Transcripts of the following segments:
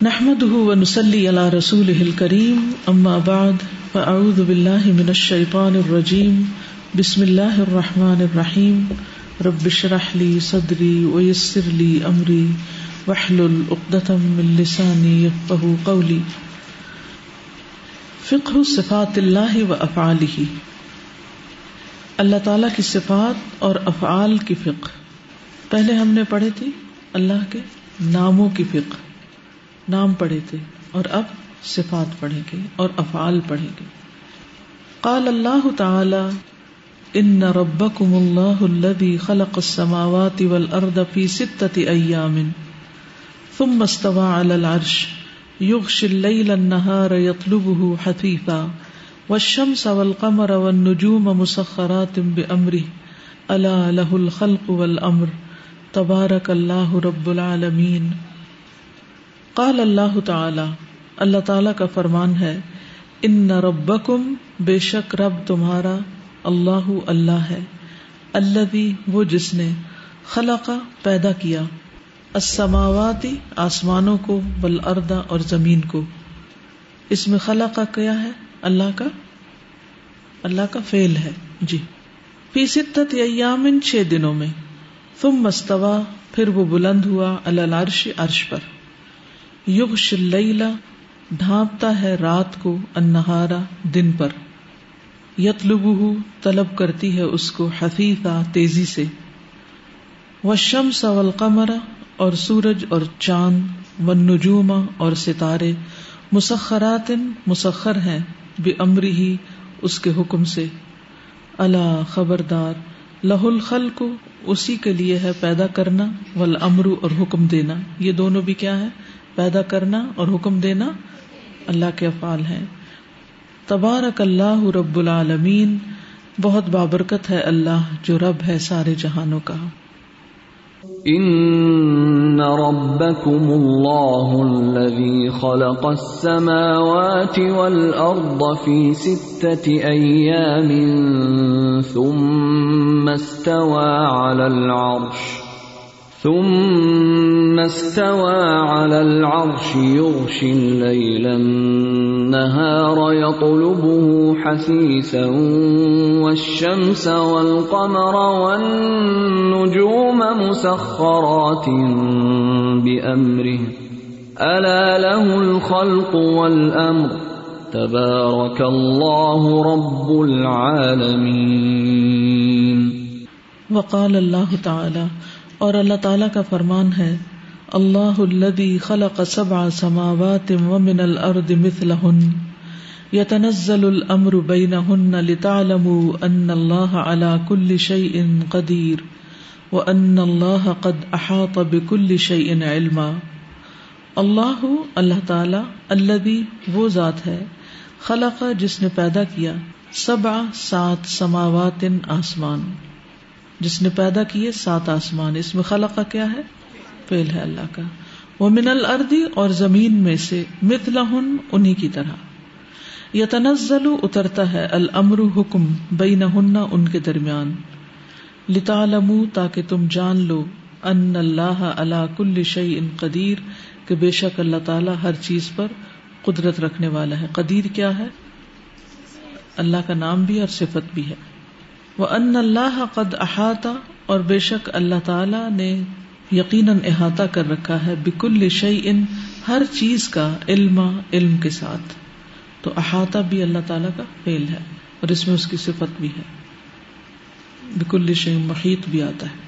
نحمد ونسلی علی رسول کریم اما بعد فاعوذ باللہ من الشیطان الرجیم بسم اللہ الرحمن الرحیم رب لی صدری ویسر لی امری وحلل اقدتم من لسانی قولی فقہ صفات اللہ و افعالہ اللہ تعالی کی صفات اور افعال کی فقہ. پہلے ہم نے پڑھے تھی اللہ کے ناموں کی فقہ. نام پڑھے تھے اور اب صفات پڑھیں گے اور افعال پڑھیں گے۔ قال اللہ تعالی، ان ربکم اللہ الذي خلق السماوات والارض في ستة ايام ثم استوى على العرش يغشي الليل النهار يطلبه حثيثا والشمس والقمر والنجوم مسخرات بأمره ألا له الخلق والأمر تبارك الله رب العالمين قال اللہ تعالی اللہ تعالی کا فرمان ہے، ان ربکم بے شک رب تمہارا اللہ اللہ ہے اللہ بھی وہ جس نے خلق پیدا کیا السماواتی آسمانوں کو بل اردا اور زمین کو۔ اس میں خلق کیا ہے؟ اللہ کا اللہ کا فیل ہے۔ جی۔ فی ستت ایامن چھ دنوں میں۔ تم مستوا پھر وہ بلند ہوا اللہ عرش عرش پر۔ یوگ شلیلا ڈھانپتا ہے رات کو انہارا دن پر۔ یتلب طلب کرتی ہے اس کو حفیظہ تیزی سے۔ وشم سول قمرا اور سورج اور چاند و نجوما اور ستارے مسخرات مسخر ہیں بے امری ہی اس کے حکم سے۔ اللہ خبردار لہ الخل کو اسی کے لیے ہے پیدا کرنا۔ ول امرو اور حکم دینا۔ یہ دونوں بھی کیا ہے پیدا کرنا اور حکم دینا اللہ کے افعال ہیں۔ تبارک اللہ رب العالمین، بہت بابرکت ہے اللہ جو رب ہے سارے جہانوں کا۔ ان ربكم الله الذي خلق السماوات والارض في سته ايام ثم استوى على العرش۔ ثم استوى على العرش يغشي الليل النهار يطلبه حثيثا والشمس والقمر والنجوم مسخرات بأمره. ألا له الخلق والأمر. تبارك الله رب العالمين. وقال الله تعالى اور اللہ تعالیٰ کا فرمان ہے، اللہ الذي خلق سبع سماوات ومن الارض مثلهن يتنزل الامر بينهن لتعلموا ان الله على كل شيء قدير وان الله قد احاط بكل شيء علما۔ اللہ اللہ تعالی الذي وہ ذات ہے، خلق جس نے پیدا کیا، سبع، سات سماوات آسمان۔ جس نے پیدا کیے سات آسمان، اس میں خلق کا کیا ہے؟ فیل ہے اللہ کا۔ وہ من الردی اور زمین میں سے مثلہن انہی کی طرح۔ یا تنزل اترتا ہے الامر حکم بین ان کے درمیان۔ لتعلمو تاکہ تم جان لو ان اللہ اللہ کل شعی ان قدیر، کہ بے شک اللہ تعالیٰ ہر چیز پر قدرت رکھنے والا ہے۔ قدیر کیا ہے؟ اللہ کا نام بھی اور صفت بھی ہے۔ وہ ان اللہ قد احاطہ اور بے شک اللہ تعالی نے یقیناً احاطہ کر رکھا ہے بکل شعی ان ہر چیز کا علم علم کے ساتھ۔ تو احاطہ بھی اللہ تعالیٰ کا فعل ہے اور اس میں اس کی صفت بھی ہے۔ بکل شعی محیط بھی آتا ہے۔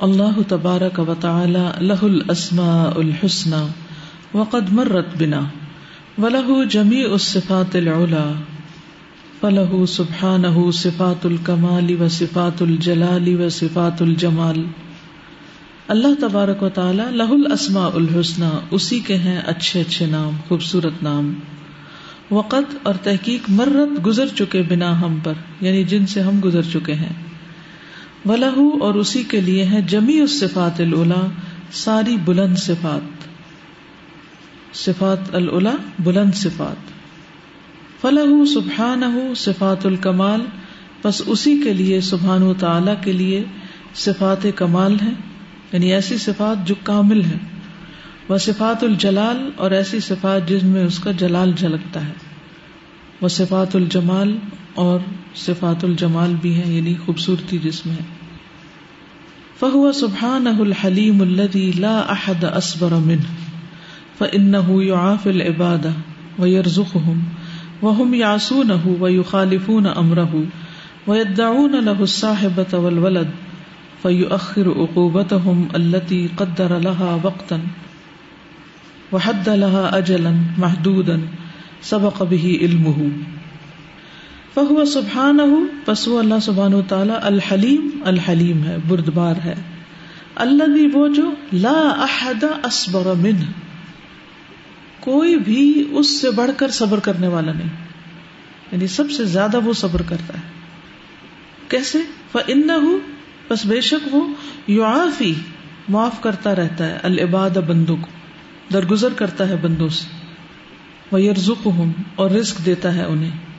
اللہ تبارک و تعالی لہ الاسماء الحسنى وقد مرت بنا ولہ جمیع الصفات العلا فلہ سبحانہ صفات الکمال و صفات الجلال و صفات الجمال اللہ تبارک و تعالی لہ الاسماء الحسنہ اسی کے ہیں اچھے اچھے نام، خوبصورت نام۔ وقت اور تحقیق مرت گزر چکے بنا ہم پر یعنی جن سے ہم گزر چکے ہیں۔ ولہ اور اسی کے لیے ہے جمی الصفات الا ساری بلند صفات۔ صفات الا بلند صفات۔ فلاح سبحان صفات الکمال۔ بس اسی کے لیے سبحان و تعالی کے لیے صفات کمال ہے یعنی ایسی صفات جو کامل ہے وہ صفات الجلال اور ایسی صفات جن میں اس کا جلال جھلکتا ہے۔ وہ صفات الجمال اور صفات الجمال بھی ہے یعنی خوبصورتی جس میں فہو سبحان الحلیم الدی لا احد اسبر من فإنه يعافي العباد و ويرزقهم وهم يعصونه ويخالفون أمره ويدعون له الصاحبة والولد فيؤخر عقوبتهم التي قدر لها وقتا، وحد لها أجلا محدودا، سبق به علمه فهو سبحانه پس وہ اللہ سبحانہ و تعالی الحلیم الحلیم ہے، بردبار ہے۔ الذي وہ جو لا احد اصبر منه کوئی بھی اس سے بڑھ کر صبر کرنے والا نہیں۔ یعنی سب سے زیادہ وہ صبر کرتا ہے۔ کیسے؟ فن بس بے شک وہ یوافی معاف کرتا رہتا ہے۔ العباد بندوں کو درگزر کرتا ہے بندوں سے۔ وہ یرزق ہوں اور رزق دیتا ہے انہیں۔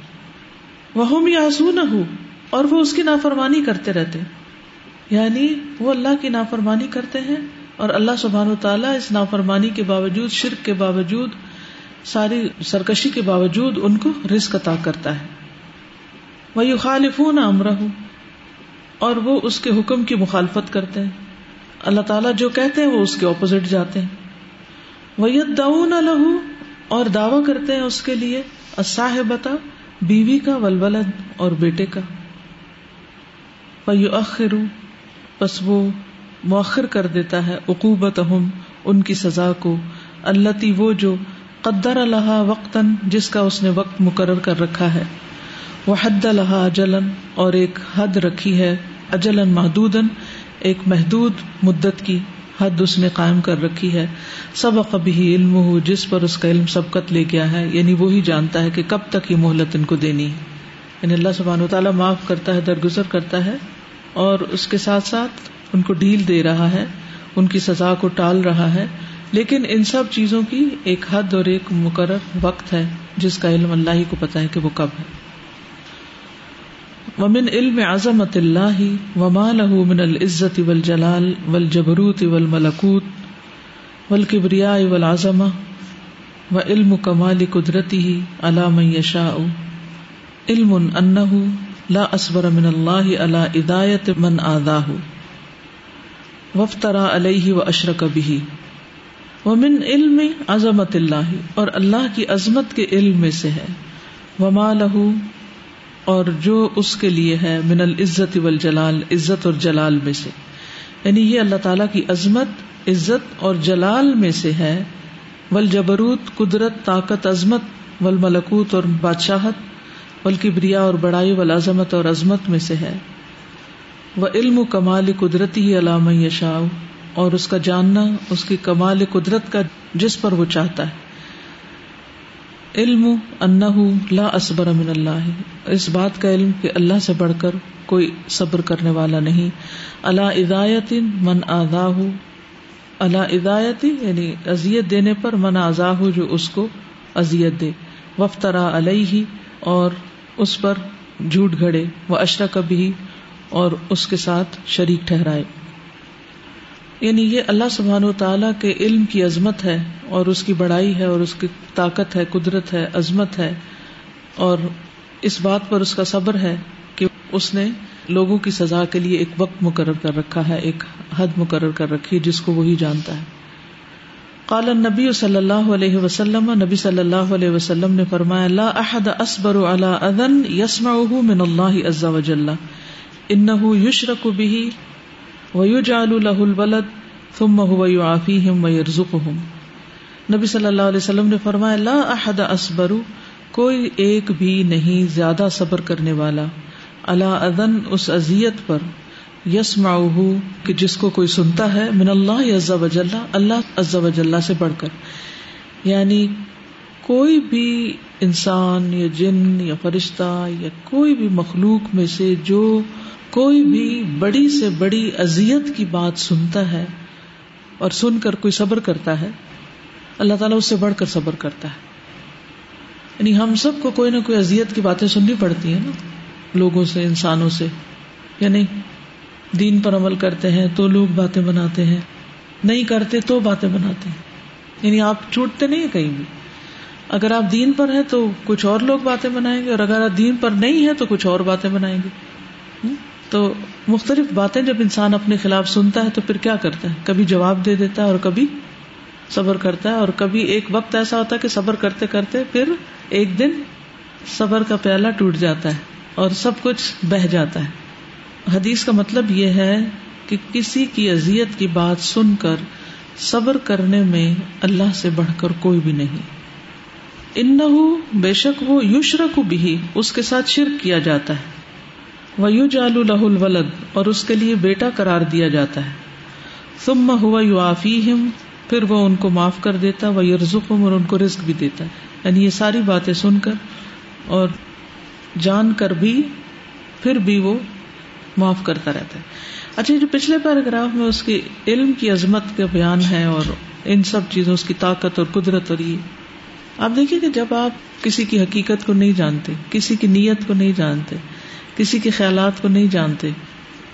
وہ یاسو نہ ہو اور وہ اس کی نافرمانی کرتے رہتے یعنی وہ اللہ کی نافرمانی کرتے ہیں اور اللہ سبحان و تعالیٰ اس نافرمانی کے باوجود، شرک کے باوجود، ساری سرکشی کے باوجود ان کو رزق عطا کرتا ہے۔ وہ یو خالف امرہ اور وہ اس کے حکم کی مخالفت کرتے ہیں۔ اللہ تعالیٰ جو کہتے ہیں، وہ اس کے اپوزٹ جاتے ہیں۔ وہ داؤن لہو اور دعوی کرتے ہیں اس کے لیے۔ صاحبتا بیوی کا ولولد اور بیٹے کا۔ وہ یو اخرو وہ مؤخر کر دیتا ہے عقوبت ان کی سزا کو۔ اللہ وہ جو قدر اللہ وقتاً، جس کا اس نے وقت مقرر کر رکھا ہے۔ وہ حد اللہ اجلن اور ایک حد رکھی ہے اجلن محدود ایک محدود مدت کی۔ حد اس نے قائم کر رکھی ہے۔ سب کبھی علم ہو جس پر اس کا علم سبقت لے گیا ہے۔ یعنی وہی جانتا ہے کہ کب تک یہ مہلت ان کو دینی ہے۔ یعنی اللہ سبحانہ تعالیٰ معاف کرتا ہے، درگزر کرتا ہے اور اس کے ساتھ ساتھ ان کو ڈیل دے رہا ہے، ان کی سزا کو ٹال رہا ہے۔ لیکن ان سب چیزوں کی ایک حد اور ایک مقرر وقت ہے، جس کا علم اللہ ہی کو پتا ہے کہ وہ کب ہے۔ ومن علم عظمت اللہ وما له من العزت والجلال والجبروت والملکوت والکبریاء والعظمہ وعلم کمال قدرته على من يشاء علم انه لا اصبر من الله على ہدایت من آداه وفترا علیہ و اشرک بھی ومن علم عظمت اللہ اور اللہ کی عظمت کے علم میں سے ہے. وما لہو اور جو اس کے لیے ہے من العزت والجلال، عزت اور جلال میں سے۔ یعنی یہ اللہ تعالیٰ کی عظمت، عزت اور جلال میں سے ہے۔ والجبروت، قدرت، طاقت، عظمت، والملکوت اور بادشاہت، والکبریا اور بڑائی، والعظمت اور عظمت میں سے ہے۔ وہ علم و کمال قدرتی علام یشا اور اس کا جاننا، اس کی کمال قدرت کا جس پر وہ چاہتا ہے۔ علم انہ لا اسبر من اللہ۔ اس بات کا علم کہ اللہ سے بڑھ کر کوئی صبر کرنے والا نہیں۔ اللہ ادایت من آزا اللہ ادایتی یعنی ازیت دینے پر من آزا ہو جو اس کو ازیت دے۔ وفترا علیہ اور اس پر جھوٹ گھڑے۔ وہ اشرا کبھی اور اس کے ساتھ شریک ٹھہرائے۔ یعنی یہ اللہ سبحان و تعالیٰ کے علم کی عظمت ہے اور اس کی بڑائی ہے اور اس کی طاقت ہے، قدرت ہے، عظمت ہے اور اس بات پر اس کا صبر ہے کہ اس نے لوگوں کی سزا کے لیے ایک وقت مقرر کر رکھا ہے، ایک حد مقرر کر رکھی ہے جس کو وہی جانتا ہے۔ قال نبی صلی اللہ علیہ وسلم، نبی صلی اللہ علیہ وسلم نے فرمایا، لا احد اصبر على اذن يسمعه من الله عز وجل انه يشرك به ويجعل له الولد ثم هو يعافيهم ويرزقهم۔ نبی صلی اللہ علیہ وسلم نے فرمایا، لا احد اصبر، کوئی ایک بھی نہیں زیادہ صبر کرنے والا۔ اللہ اذن، اس اذیت پر۔ یس کہ جس کو کوئی سنتا ہے، من اللہ عز و جل، اللہ عز و جل سے بڑھ کر۔ یعنی کوئی بھی انسان یا جن یا فرشتہ یا کوئی بھی مخلوق میں سے جو کوئی بھی بڑی سے بڑی اذیت کی بات سنتا ہے اور سن کر کوئی صبر کرتا ہے، اللہ تعالیٰ اس سے بڑھ کر صبر کرتا ہے۔ یعنی ہم سب کو کوئی نہ کوئی اذیت کی باتیں سننی پڑتی ہیں نا، لوگوں سے، انسانوں سے۔ یعنی دین پر عمل کرتے ہیں تو لوگ باتیں بناتے ہیں، نہیں کرتے تو باتیں بناتے ہیں۔ یعنی آپ چھوٹتے نہیں ہیں کہیں بھی۔ اگر آپ دین پر ہیں تو کچھ اور لوگ باتیں بنائیں گے، اور اگر آپ دین پر نہیں ہے تو کچھ اور باتیں بنائیں گے۔ تو مختلف باتیں جب انسان اپنے خلاف سنتا ہے تو پھر کیا کرتا ہے؟ کبھی جواب دے دیتا ہے اور کبھی صبر کرتا ہے اور کبھی ایک وقت ایسا ہوتا ہے کہ صبر کرتے کرتے پھر ایک دن صبر کا پیالہ ٹوٹ جاتا ہے اور سب کچھ بہ جاتا ہے۔ حدیث کا مطلب یہ ہے کہ کسی کی اذیت کی بات سن کر صبر کرنے میں اللہ سے بڑھ کر کوئی بھی نہیں۔ ان بے شک وہ یشرک بھی اس کے ساتھ شرک کیا جاتا ہے۔ وہ یو جال لہ الولد، اور اس کے لیے بیٹا قرار دیا جاتا ہے۔ ثم ہوا یو آفی پھر وہ ان کو معاف کر دیتا وہ یرزقم اور ان کو رزق بھی دیتا ہے۔ یعنی یہ ساری باتیں سن کر اور جان کر بھی، پھر بھی وہ معاف کرتا رہتا ہے۔ اچھا جو پچھلے پیراگراف میں اس کی علم کی عظمت کا بیان ہے اور ان سب چیزوں، اس کی طاقت اور قدرت اور یہ، آپ دیکھیے کہ جب آپ کسی کی حقیقت کو نہیں جانتے، کسی کی نیت کو نہیں جانتے کسی کے خیالات کو نہیں جانتے۔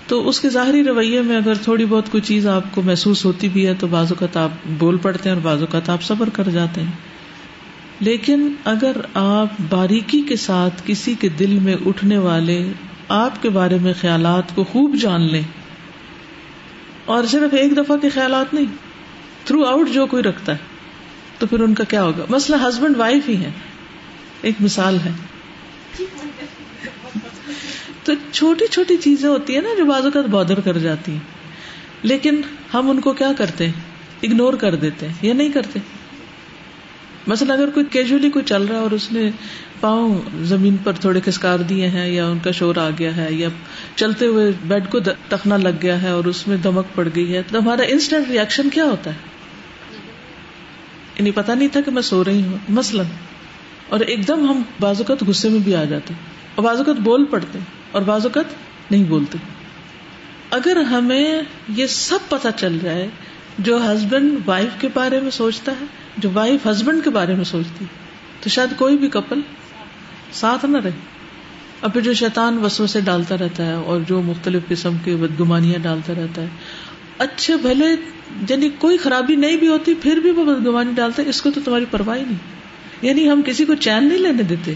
تو اس کے ظاہری رویے میں اگر تھوڑی بہت کوئی چیز آپ کو محسوس ہوتی بھی ہے تو بعض اوقات آپ بول پڑتے ہیں اور بعض اوقات آپ صبر کر جاتے ہیں۔ لیکن اگر آپ باریکی کے ساتھ کسی کے دل میں اٹھنے والے آپ کے بارے میں خیالات کو خوب جان لیں اور صرف ایک دفعہ کے خیالات نہیں تھرو آؤٹ جو کوئی رکھتا ہے، تو پھر ان کا کیا ہوگا؟ مسئلہ ہسبینڈ وائف ہی ہے ایک مثال ہے۔ جی، ہاں۔ تو چھوٹی چھوٹی چیزیں ہوتی ہیں نا جو بعض اوقات بادر کر جاتی ہیں۔ لیکن ہم ان کو کیا کرتے ہیں؟ اگنور کر دیتے ہیں یا نہیں کرتے۔ مثلا اگر کوئی کیجولی کوئی چل رہا ہے اور اس نے پاؤں زمین پر تھوڑے کسکار دیے ہیں یا ان کا شور آ گیا ہے یا چلتے ہوئے بیڈ کو ٹکنا لگ گیا ہے اور اس میں دمک پڑ گئی ہے، تو ہمارا انسٹنٹ ریئیکشن کیا ہوتا ہے؟ انہیں پتا نہیں تھا کہ میں سو رہی ہوں۔ مثلاً، اور ایک دم ہم بازوقت غصے میں بھی آ جاتے اور بازوقت بول پڑتے اور بعض اوقات نہیں بولتے۔ اگر ہمیں یہ سب پتا چل جائے جو ہسبینڈ وائف کے بارے میں سوچتا ہے، جو وائف ہسبینڈ کے بارے میں سوچتی، تو شاید کوئی بھی کپل ساتھ نہ رہے۔ اب پھر جو شیطان وسو سے ڈالتا رہتا ہے اور جو مختلف قسم کے بدگمانیاں ڈالتا رہتا ہے، اچھے بھلے یعنی کوئی خرابی نہیں بھی ہوتی، پھر بھی وہ بدگمانی ڈالتا ہے اس کو تو تمہاری پرواہ نہیں۔ یعنی ہم کسی کو چین نہیں لینے دیتے۔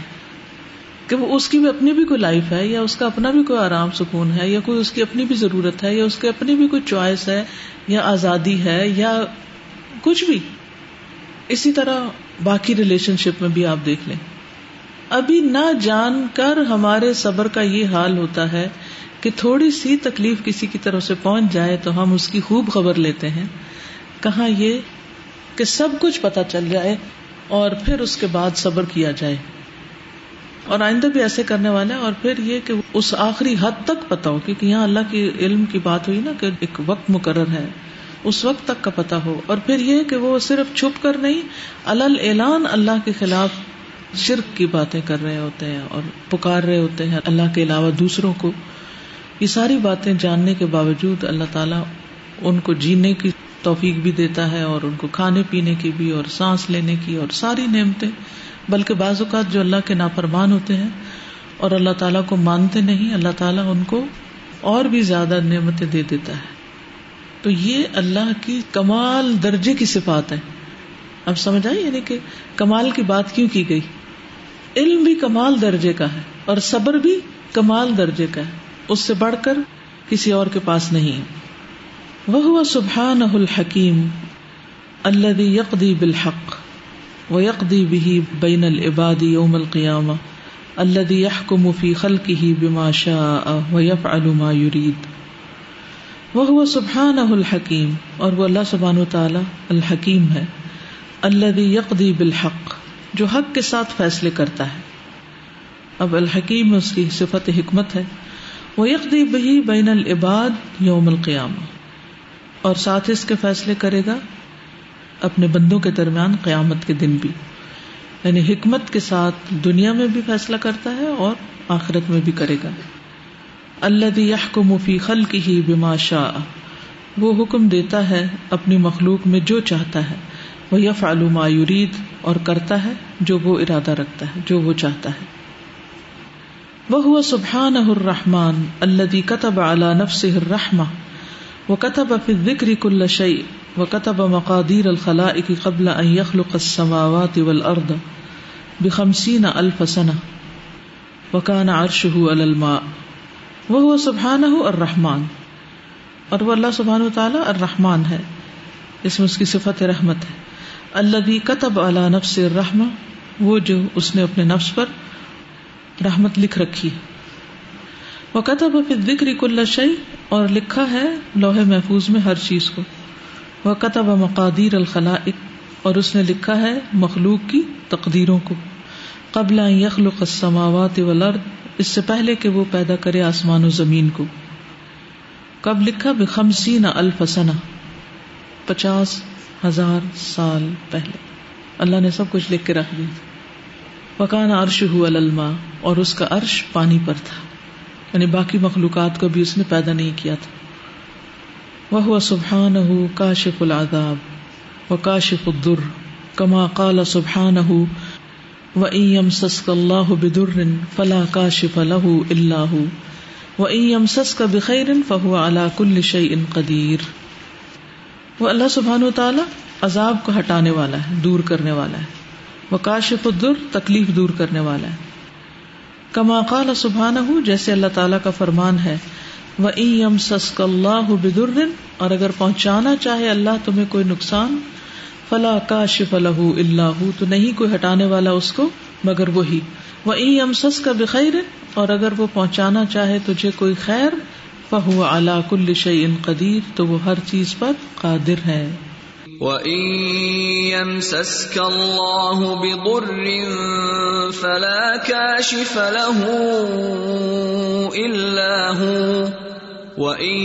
کہ وہ اس کی بھی اپنی بھی کوئی لائف ہے یا اس کا اپنا بھی کوئی آرام سکون ہے یا کوئی اس کی اپنی بھی ضرورت ہے یا اس کی اپنی بھی کوئی چوائس ہے یا آزادی ہے یا کچھ بھی۔ اسی طرح باقی ریلیشن شپ میں بھی آپ دیکھ لیں۔ ابھی نہ جان کر ہمارے صبر کا یہ حال ہوتا ہے کہ تھوڑی سی تکلیف کسی کی طرف سے پہنچ جائے تو ہم اس کی خوب خبر لیتے ہیں۔ کہاں یہ کہ سب کچھ پتا چل جائے اور پھر اس کے بعد صبر کیا جائے۔ اور آئندہ بھی ایسے کرنے والے اور پھر یہ کہ اس آخری حد تک پتا ہو، کیونکہ یہاں اللہ کی علم کی بات ہوئی نا کہ ایک وقت مقرر ہے، اس وقت تک کا پتا ہو۔ اور پھر یہ کہ وہ صرف چھپ کر نہیں الل اعلان اللہ کے خلاف شرک کی باتیں کر رہے ہوتے ہیں اور پکار رہے ہوتے ہیں اللہ کے علاوہ دوسروں کو۔ یہ ساری باتیں جاننے کے باوجود اللہ تعالیٰ ان کو جینے کی توفیق بھی دیتا ہے اور ان کو کھانے پینے کی بھی اور سانس لینے کی اور ساری نعمتیں بلکہ بعض اوقات جو اللہ کے نافرمان ہوتے ہیں اور اللہ تعالیٰ کو مانتے نہیں، اللہ تعالیٰ ان کو اور بھی زیادہ نعمتیں دے دیتا ہے۔ تو یہ اللہ کی کمال درجے کی صفات ہے اب سمجھ آئی؟ یعنی کہ کمال کی بات کیوں کی گئی؟ علم بھی کمال درجے کا ہے اور صبر بھی کمال درجے کا ہے۔ اس سے بڑھ کر کسی اور کے پاس نہیں۔ وہ سبحان الحکیم اللہ یقدی بالحق۔ ويقضي به بين العباد يوم القيامة الذي يحكم في خلقه بما شاء ويفعل ما يريد. وهو سبحانه الحكيم اور وہ اللہ سبحانہ وتعالی الحکیم ہے، الذي يقضي بالحق، جو حق کے ساتھ فیصلے کرتا ہے۔ اب الحکیم اس کی صفت حکمت ہے۔ وہ یکدی بہی بین العباد یوم القیام اور ساتھ اس کے فیصلے کرے گا۔ اپنے بندوں کے درمیان قیامت کے دن بھی۔ یعنی حکمت کے ساتھ دنیا میں بھی فیصلہ کرتا ہے اور آخرت میں بھی کرے گا۔ اللہ یح کو مفی خل کی ہی بما شاہ وہ حکم دیتا ہے اپنی مخلوق میں جو چاہتا ہے۔ وہ یف علوما یرید اور کرتا ہے جو وہ ارادہ رکھتا ہے، جو وہ چاہتا ہے۔ وہ سبحان الرحمان اللہ کتب اعلی نفس الرحمہ۔ وہ کتب ذکر کل شعی و کتب مقادیر الخلاء قبل ان يخلق السماوات والارض بخمسین الف سنہ وکان عرشه على الماء وہ سبحانہ الرحمن اور وہ اللہ سبحانہ تعالی الرحمن ہے اس میں اس کی صفت رحمت ہے اللہ کتب اعلی نفس الرحمہ وہ جو اس نے اپنے نفس پر رحمت لکھ رکھی ہے وہ کتب ذکر کل شعی اور لکھا ہے لوہے محفوظ میں ہر چیز کو وہ کتب مقادیر الخلائق اور اس نے لکھا ہے مخلوق کی تقدیروں کو۔ قبل یخلق السماوات والارض اس سے پہلے کہ وہ پیدا کرے آسمان و زمین کو۔ کب لکھا؟ بخمسین الف سنہ، پچاس ہزار سال پہلے۔ اللہ نے سب کچھ لکھ کے رکھ دیا۔ وکان عرش ہو الما اور اس کا عرش پانی پر تھا۔ یعنی باقی مخلوقات کو بھی اس نے پیدا نہیں کیا تھا۔ وہ سبحان ہو کاشف العذاب و کاشف الدر کما قال سبحان ہو و ایم سسک اللہ بدر فلا کاشف الح اللہ و ایم سسک بخیر فہو علا کل شعی ان قدیر وہ اللہ سبحان و تعالی عذاب کو ہٹانے والا ہے، دور کرنے والا ہے۔ وہ کاشف الدر تکلیف دور کرنے والا ہے۔ کما قال سبحان جیسے اللہ تعالیٰ کا فرمان ہے وہ ام سسک اللہ بدر اور اگر پہنچانا چاہے اللہ تمہیں کوئی نقصان، فلا کا شف الح اللہ تو نہیں کوئی ہٹانے والا اس کو، مگر وہی۔ وہ ام سس کا بخیر اور اگر وہ پہنچانا چاہے تجھے کوئی خیر فہو اللہ کل شعین قدیر تو وہ ہر چیز پر قادر ہے۔ وَإِن يَمْسَسْكَ اللَّهُ بِضُرٍّ فَلَا كَاشِفَ لَهُ إِلَّا هُوَ وَإِن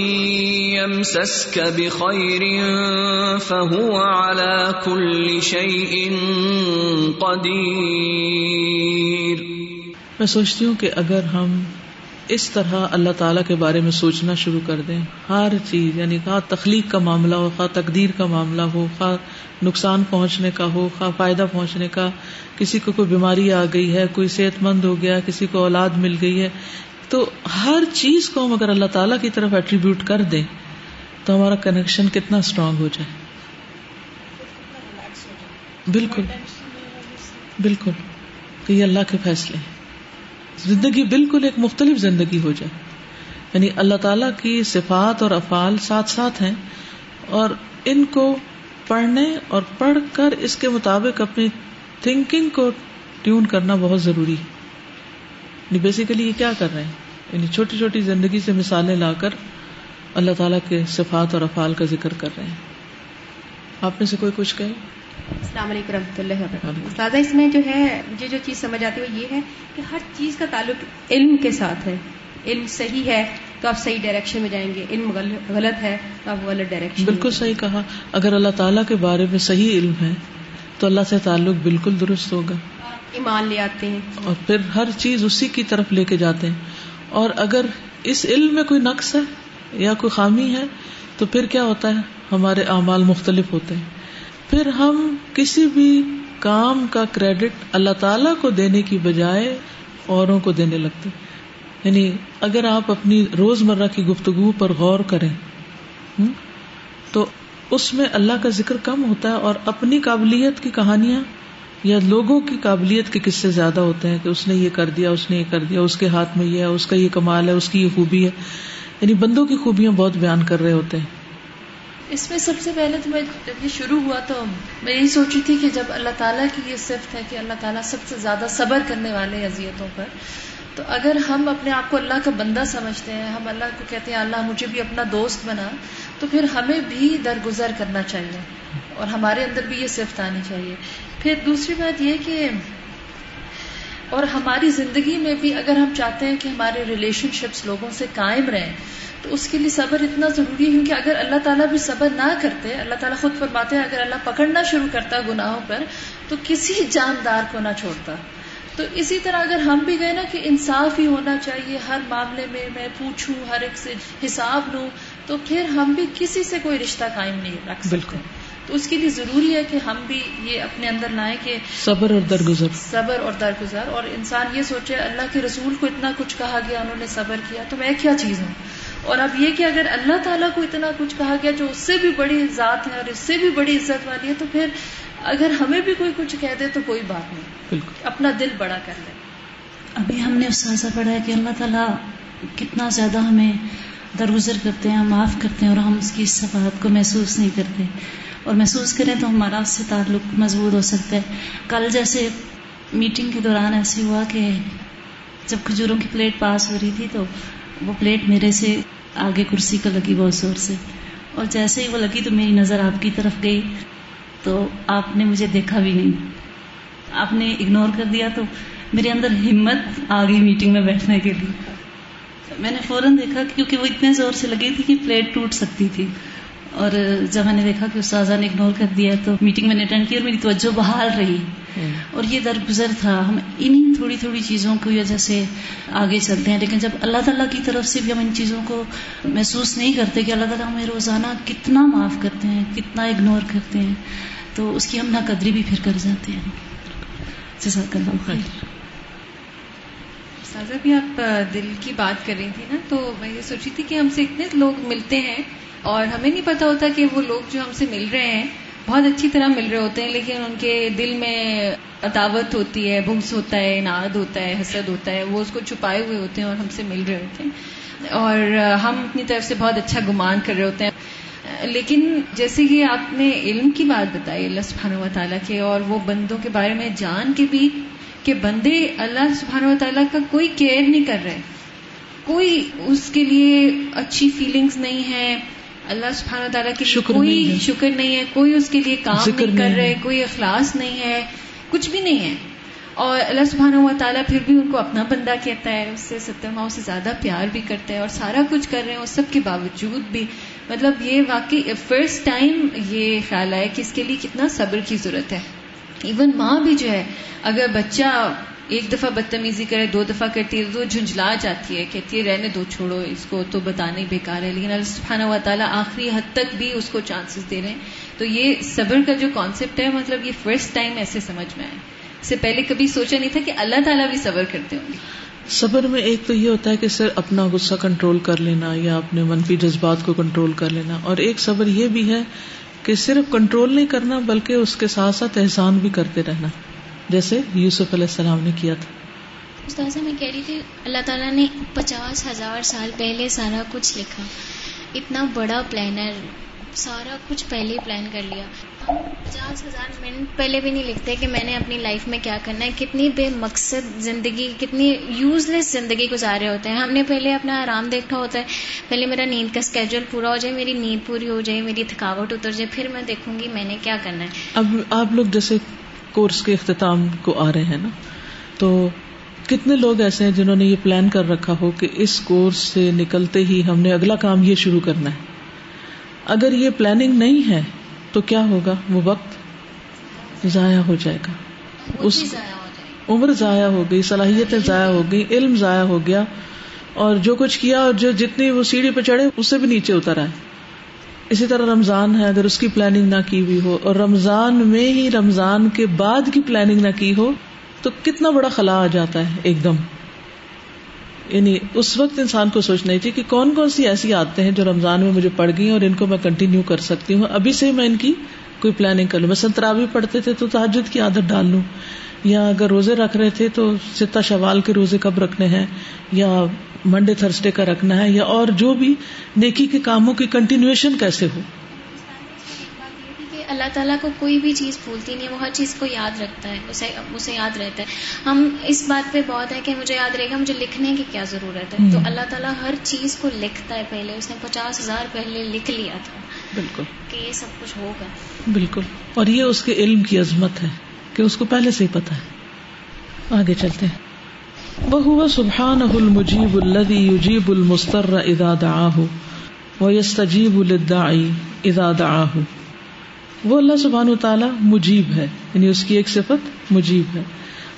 يَمْسَسْكَ بِخَيْرٍ فَهُوَ عَلَى كُلِّ شَيْءٍ قَدِيرٌ میں سوچتی ہوں کہ اگر ہم اس طرح اللہ تعالیٰ کے بارے میں سوچنا شروع کر دیں۔ ہر چیز یعنی خواہ تخلیق کا معاملہ ہو، خواہ تقدیر کا معاملہ ہو، خواہ نقصان پہنچنے کا ہو، خواہ فائدہ پہنچنے کا، کسی کو کوئی بیماری آ گئی ہے، کوئی صحت مند ہو گیا، کسی کو اولاد مل گئی ہے، تو ہر چیز کو ہم اگر اللہ تعالیٰ کی طرف ایٹریبیوٹ کر دیں، تو ہمارا کنیکشن کتنا اسٹرانگ ہو جائے۔ بالکل۔ بالکل۔ تو یہ اللہ کے فیصلے ہیں۔ زندگی بالکل ایک مختلف زندگی ہو جائے۔ یعنی اللہ تعالیٰ کی صفات اور افعال ساتھ ساتھ ہیں اور ان کو پڑھنے اور پڑھ کر اس کے مطابق اپنی تھنکنگ کو ٹیون کرنا بہت ضروری ہے۔ یعنی بیسیکلی یہ کیا کر رہے ہیں؟ یعنی چھوٹی چھوٹی زندگی سے مثالیں لا کر اللہ تعالیٰ کے صفات اور افعال کا ذکر کر رہے ہیں۔ آپ میں سے کوئی کچھ کہے؟ السلام علیکم رحمۃ اللہ وبرکاتہ۔ استاذہ اس میں جو ہے مجھے جو چیز سمجھ آتی ہے وہ یہ ہے کہ ہر چیز کا تعلق علم کے ساتھ ہے۔ علم صحیح ہے تو آپ صحیح ڈائریکشن میں جائیں گے علم غلط ہے تو آپ غلط ڈائریکشن بالکل صحیح کہا۔ اگر اللہ تعالیٰ کے بارے میں صحیح علم ہے تو اللہ سے تعلق بالکل درست ہوگا۔ ایمان لے آتے ہیں۔ اور پھر ہر چیز اسی کی طرف لے کے جاتے ہیں۔ اور اگر اس علم میں کوئی نقص ہے یا کوئی خامی ہے تو پھر کیا ہوتا ہے؟ ہمارے اعمال مختلف ہوتے ہیں۔ پھر ہم کسی بھی کام کا کریڈٹ اللہ تعالی کو دینے کی بجائے اوروں کو دینے لگتے یعنی اگر آپ اپنی روز مرہ کی گفتگو پر غور کریں تو اس میں اللہ کا ذکر کم ہوتا ہے اور اپنی قابلیت کی کہانیاں یا لوگوں کی قابلیت کے قصے زیادہ ہوتے ہیں کہ اس نے یہ کر دیا، اس نے یہ کر دیا، اس کے ہاتھ میں یہ ہے، اس کا یہ کمال ہے، اس کی یہ خوبی ہے۔ یعنی بندوں کی خوبیاں بہت بیان کر رہے ہوتے ہیں۔ اس میں سب سے پہلے تو میں جب یہ شروع ہوا تو میں یہی سوچی تھی کہ جب اللہ تعالیٰ کی یہ صفت ہے کہ اللہ تعالیٰ سب سے زیادہ صبر کرنے والے اذیتوں پر، تو اگر ہم اپنے آپ کو اللہ کا بندہ سمجھتے ہیں، ہم اللہ کو کہتے ہیں، اللہ مجھے بھی اپنا دوست بنا، تو پھر ہمیں بھی درگزر کرنا چاہیے اور ہمارے اندر بھی یہ صفت آنی چاہیے۔ پھر دوسری بات یہ کہ اور ہماری زندگی میں بھی اگر ہم چاہتے ہیں کہ ہمارے ریلیشن شپس لوگوں سے قائم رہیں تو اس کے لیے صبر اتنا ضروری ہے کیونکہ اگر اللہ تعالیٰ بھی صبر نہ کرتے اللہ تعالیٰ خود فرماتے ہیں اگر اللہ پکڑنا شروع کرتا گناہوں پر تو کسی جاندار کو نہ چھوڑتا۔ تو اسی طرح اگر ہم بھی گئے نا کہ انصاف ہی ہونا چاہیے ہر معاملے میں میں پوچھوں ہر ایک سے حساب لوں تو پھر ہم بھی کسی سے کوئی رشتہ قائم نہیں رکھ سکتے۔ بالکل۔ تو اس کے لیے ضروری ہے کہ ہم بھی یہ اپنے اندر لائیں کہ صبر اور درگزر۔ صبر اور درگزر۔ اور انسان یہ سوچے اللہ کے رسول کو اتنا کچھ کہا گیا انہوں نے صبر کیا تو میں کیا چیز ہوں؟ اور اب یہ کہ اگر اللہ تعالیٰ کو اتنا کچھ کہا گیا جو اس سے بھی بڑی ذات ہے اور اس سے بھی بڑی عزت والی ہے تو پھر اگر ہمیں بھی کوئی کچھ کہہ دے تو کوئی بات نہیں۔ اپنا دل بڑا کر لے۔ ابھی ہم نے اس پڑھا ہے کہ اللہ تعالیٰ کتنا زیادہ ہمیں درگزر کرتے ہیں معاف کرتے ہیں اور ہم اس کی صفات کو محسوس نہیں کرتے۔ اور محسوس کریں تو ہمارا اس سے تعلق مضبوط ہو سکتا ہے۔ کل جیسے میٹنگ کے دوران ایسے ہوا کہ جب کھجوروں کی پلیٹ پاس ہو رہی تھی تو وہ پلیٹ میرے سے آگے کرسی کو لگی بہت زور سے۔ اور جیسے ہی وہ لگی تو میری نظر آپ کی طرف گئی۔ تو آپ نے مجھے دیکھا بھی نہیں۔ آپ نے اگنور کر دیا تو میرے اندر ہمت آ گئی میٹنگ میں بیٹھنے کے لیے۔ میں نے فوراً دیکھا کیونکہ وہ اتنے زور سے لگی تھی کہ پلیٹ ٹوٹ سکتی تھی۔ اور جب میں نے دیکھا کہ استاذہ نے اگنور کر دیا تو میٹنگ میں نے اٹینڈ کی اور میری توجہ بحال رہی۔ اور یہ درگزر تھا۔ ہم انہیں تھوڑی تھوڑی چیزوں کی وجہ سے آگے چلتے ہیں لیکن جب اللہ تعالیٰ کی طرف سے بھی ہم ان چیزوں کو محسوس نہیں کرتے کہ اللہ تعالیٰ ہمیں روزانہ کتنا معاف کرتے ہیں کتنا اگنور کرتے ہیں تو اس کی ہم نہ قدری بھی پھر کر جاتے ہیں۔ جزاک اللہ خیر۔ سازا بھی آپ دل کی بات کر رہی تھی نا تو میں یہ سوچی تھی کہ ہم سے اتنے لوگ ملتے ہیں اور ہمیں نہیں پتا ہوتا کہ وہ لوگ جو ہم سے مل رہے ہیں بہت اچھی طرح مل رہے ہوتے ہیں، لیکن ان کے دل میں عداوت ہوتی ہے، بھنس ہوتا ہے ناد ہوتا ہے، حسد ہوتا ہے، وہ اس کو چھپائے ہوئے ہوتے ہیں اور ہم سے مل رہے ہوتے ہیں۔ اور ہم اپنی طرف سے بہت اچھا گمان کر رہے ہوتے ہیں۔ لیکن جیسے کہ آپ نے علم کی بات بتائی اللہ سبحانہ و تعالیٰ کے، اور وہ بندوں کے بارے میں جان کے بھی کہ بندے اللہ سبحانہ و تعالیٰ کا کوئی کیئر نہیں کر رہے۔ کوئی اس کے لیے اچھی فیلنگز نہیں ہے۔ اللہ سبحانہ تعالیٰ کے شکر کوئی نہیں شکر نہیں ہے کوئی اس کے لیے کام نہیں کر رہے کوئی اخلاص نہیں ہے کچھ بھی نہیں ہے۔ اور اللہ سبحانہ و تعالیٰ پھر بھی ان کو اپنا بندہ کہتا ہے اس سے ستر ماؤں سے زیادہ پیار بھی کرتا ہے اور سارا کچھ کر رہے ہیں اس سب کے باوجود بھی۔ مطلب یہ واقعی فرسٹ ٹائم یہ خیال آیا کہ اس کے لیے کتنا صبر کی ضرورت ہے۔ ایون ماں بھی جو ہے اگر بچہ ایک دفعہ بدتمیزی کرے، دو دفعہ کرتی ہے، تو جھنجلا جاتی ہے، کہتی ہے رہنے دو چھوڑو، اس کو تو بتانے بیکار ہے۔ لیکن اللہ سبحانہ و تعالیٰ آخری حد تک بھی اس کو چانسز دے رہے ہیں۔ تو یہ صبر کا جو کانسیپٹ ہے مطلب یہ فرسٹ ٹائم ایسے سمجھ میں آئے۔ اس سے پہلے کبھی سوچا نہیں تھا کہ اللہ تعالیٰ بھی صبر کرتے ہوں گے۔ صبر میں ایک تو یہ ہوتا ہے کہ صرف اپنا غصہ کنٹرول کر لینا یا اپنے منفی جذبات کو کنٹرول کر لینا۔ اور ایک صبر یہ بھی ہے کہ صرف کنٹرول نہیں کرنا، بلکہ اس کے ساتھ ساتھ احسان بھی کرتے رہنا۔ جیسے یوسف علیہ السلام نے کیا تھا۔ استاذہ میں کہہ رہی تھی اللہ تعالیٰ نے پچاس ہزار سال پہلے سارا کچھ لکھا۔ اتنا بڑا پلانر سارا کچھ پہلے ہی پلان کر لیا۔ ہم پچاس ہزار منٹ پہلے بھی نہیں لکھتے کہ میں نے اپنی لائف میں کیا کرنا ہے۔ کتنی بے مقصد زندگی کتنی یوز لیس زندگی گزارے ہوتے ہیں۔ ہم نے پہلے اپنا آرام دیکھا ہوتا ہے۔ پہلے میرا نیند کا اسکیجول پورا ہو جائے میری نیند پوری ہو جائے میری تھکاوٹ اتر جائے پھر میں دیکھوں گی میں نے کیا کرنا ہے۔ اب آپ لوگ جیسے کورس کے اختتام کو آ رہے ہیں نا۔ تو کتنے لوگ ایسے ہیں جنہوں نے یہ پلان کر رکھا ہو کہ اس کورس سے نکلتے ہی ہم نے اگلا کام یہ شروع کرنا ہے۔ اگر یہ پلاننگ نہیں ہے تو کیا ہوگا؟ وہ وقت ضائع ہو جائے گا۔ اس عمر ضائع ہو گئی صلاحیتیں ضائع ہو گئی علم ضائع ہو گیا اور جو کچھ کیا اور جو جتنی وہ سیڑھی پہ چڑھے اس سے بھی نیچے اتر آئے۔ اسی طرح رمضان ہے، اگر اس کی پلاننگ نہ کی ہوئی ہو، اور رمضان میں ہی رمضان کے بعد کی پلاننگ نہ کی ہو، تو کتنا بڑا خلا آ جاتا ہے ایک دم۔ یعنی اس وقت انسان کو سوچنا چاہیے کہ کون کون سی ایسی آتے ہیں جو رمضان میں مجھے پڑ گئی اور ان کو میں کنٹینیو کر سکتی ہوں۔ ابھی سے میں ان کی کوئی پلاننگ کر لوں۔ مثلاً تراوی پڑھتے تھے تو تحجد کی عادت ڈال لوں۔ یا اگر روزے رکھ رہے تھے تو ستا شوال کے روزے کب رکھنے ہیں؟ یا منڈے تھرسڈے کا رکھنا ہے یا اور جو بھی نیکی کے کاموں کی کنٹینیوشن کیسے ہو؟ اللہ تعالیٰ کو کوئی بھی چیز بھولتی نہیں وہ ہر چیز کو یاد رکھتا ہے اسے اسے یاد رہتا ہے۔ ہم اس بات پہ بہت ہے کہ مجھے یاد رہے گا مجھے لکھنے کی کیا ضرورت ہے؟ تو اللہ تعالیٰ ہر چیز کو لکھتا ہے پہلے اس نے پچاس ہزار پہلے لکھ لیا تھا بالکل۔ کہ یہ سب کچھ ہوگا۔ بالکل۔ اور یہ اس کے علم کی عظمت ہے کہ اس کو پہلے سے ہی پتا ہے۔ آگے چلتے ہیں۔ وہ سبحان المجیب الذي يجيب المستر اذا دعاه، ويستجيب للداعي اذا دعاه. وہ اللہ سبحانہ تعالی مجیب ہے یعنی اس کی ایک صفت مجیب ہے۔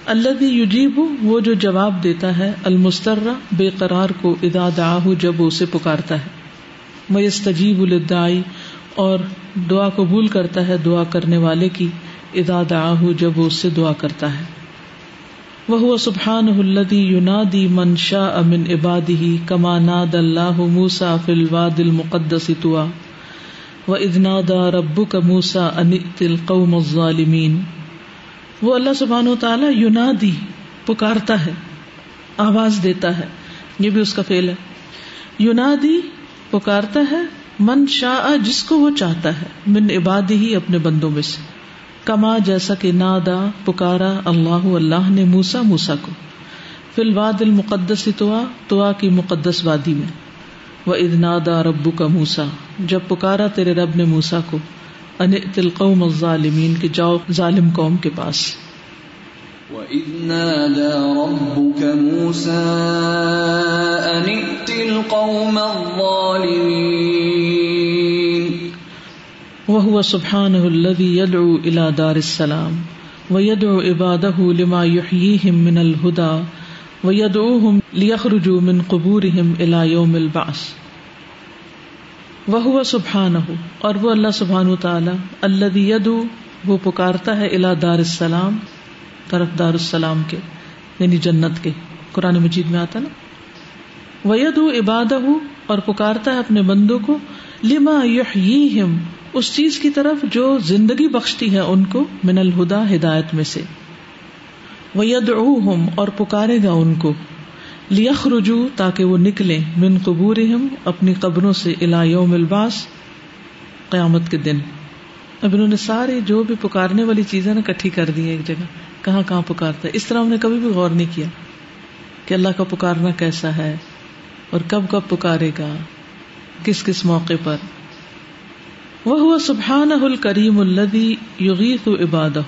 اللہ یجیب وہ جو جواب دیتا ہے المستر بے قرار کو ادا دعاہ جب اسے پکارتا ہے۔ وہ استجیب الدائی اور دعا قبول کرتا ہے دعا کرنے والے کی ادا دعاہ جب وہ اس سے دعا کرتا ہے۔ وہ سبحان الدی یونادی من شاہ امن عبادی کما ناد اللہ موسا فل واد المقدس توا و ادنا دا رب کا موسا ان القوم الظالمین وہ اللہ سبحان و تعالیٰ یونادی پکارتا ہے، آواز دیتا ہے، یہ بھی اس کا فیل ہے۔ یونادی پکارتا ہے من شاہ جس کو وہ چاہتا ہے، من عبادی ہی اپنے بندوں میں سے۔ کما جیسا کہ نادا پکارا اللہ اللہ نے موسا موسا کو۔ فی الواد المقدس توا توا کی مقدس وادی میں۔ وہ ادنادا ربو کا موسا جب پکارا تیرے رب نے موسا کو۔ ان تلقوم الظالمین کے جاؤ ظالم قوم کے پاس۔ وَإِذْ نَادَى رَبُّكَ مُوسَىٰ أَنِ ائْتِ الْقَوْمَ الظَّالِمِينَ وهو سبحانه الذي يدعو إلى دار السلام، ويدعو عباده لما يحييهم من الهدى، ويدعوهم ليخرجوا من قبورهم إلى يوم البعث. وہ سبحان اور وہ اللہ سبحان تعالی اللہ یدو وہ پکارتا ہے الا دار السلام، طرف دار السلام کے یعنی جنت کے۔ قرآن مجید میں آتا نا؟ وید عباد اور پکارتا ہے اپنے بندوں کو لما یحییہم اس چیز کی طرف جو زندگی بخشتی ہے ان کو من الہدا، ہدایت میں سے۔ ویدعوہم اور پکارے گا ان کو۔ لیخ رجو تاکہ وہ نکلے من قبور اپنی قبروں سے الا یوم الباس قیامت کے دن۔ اب انہوں نے ساری جو بھی پکارنے والی چیزیں نا کٹھی کر دی ایک جگہ۔ کہاں کہاں پکارتا ہے؟ اس طرح ہم نے کبھی بھی غور نہیں کیا کہ اللہ کا پکارنا کیسا ہے اور کب کب پکارے گا، کس کس موقع پر۔ وہ سبحان الکریم الدی یغیث عبادہ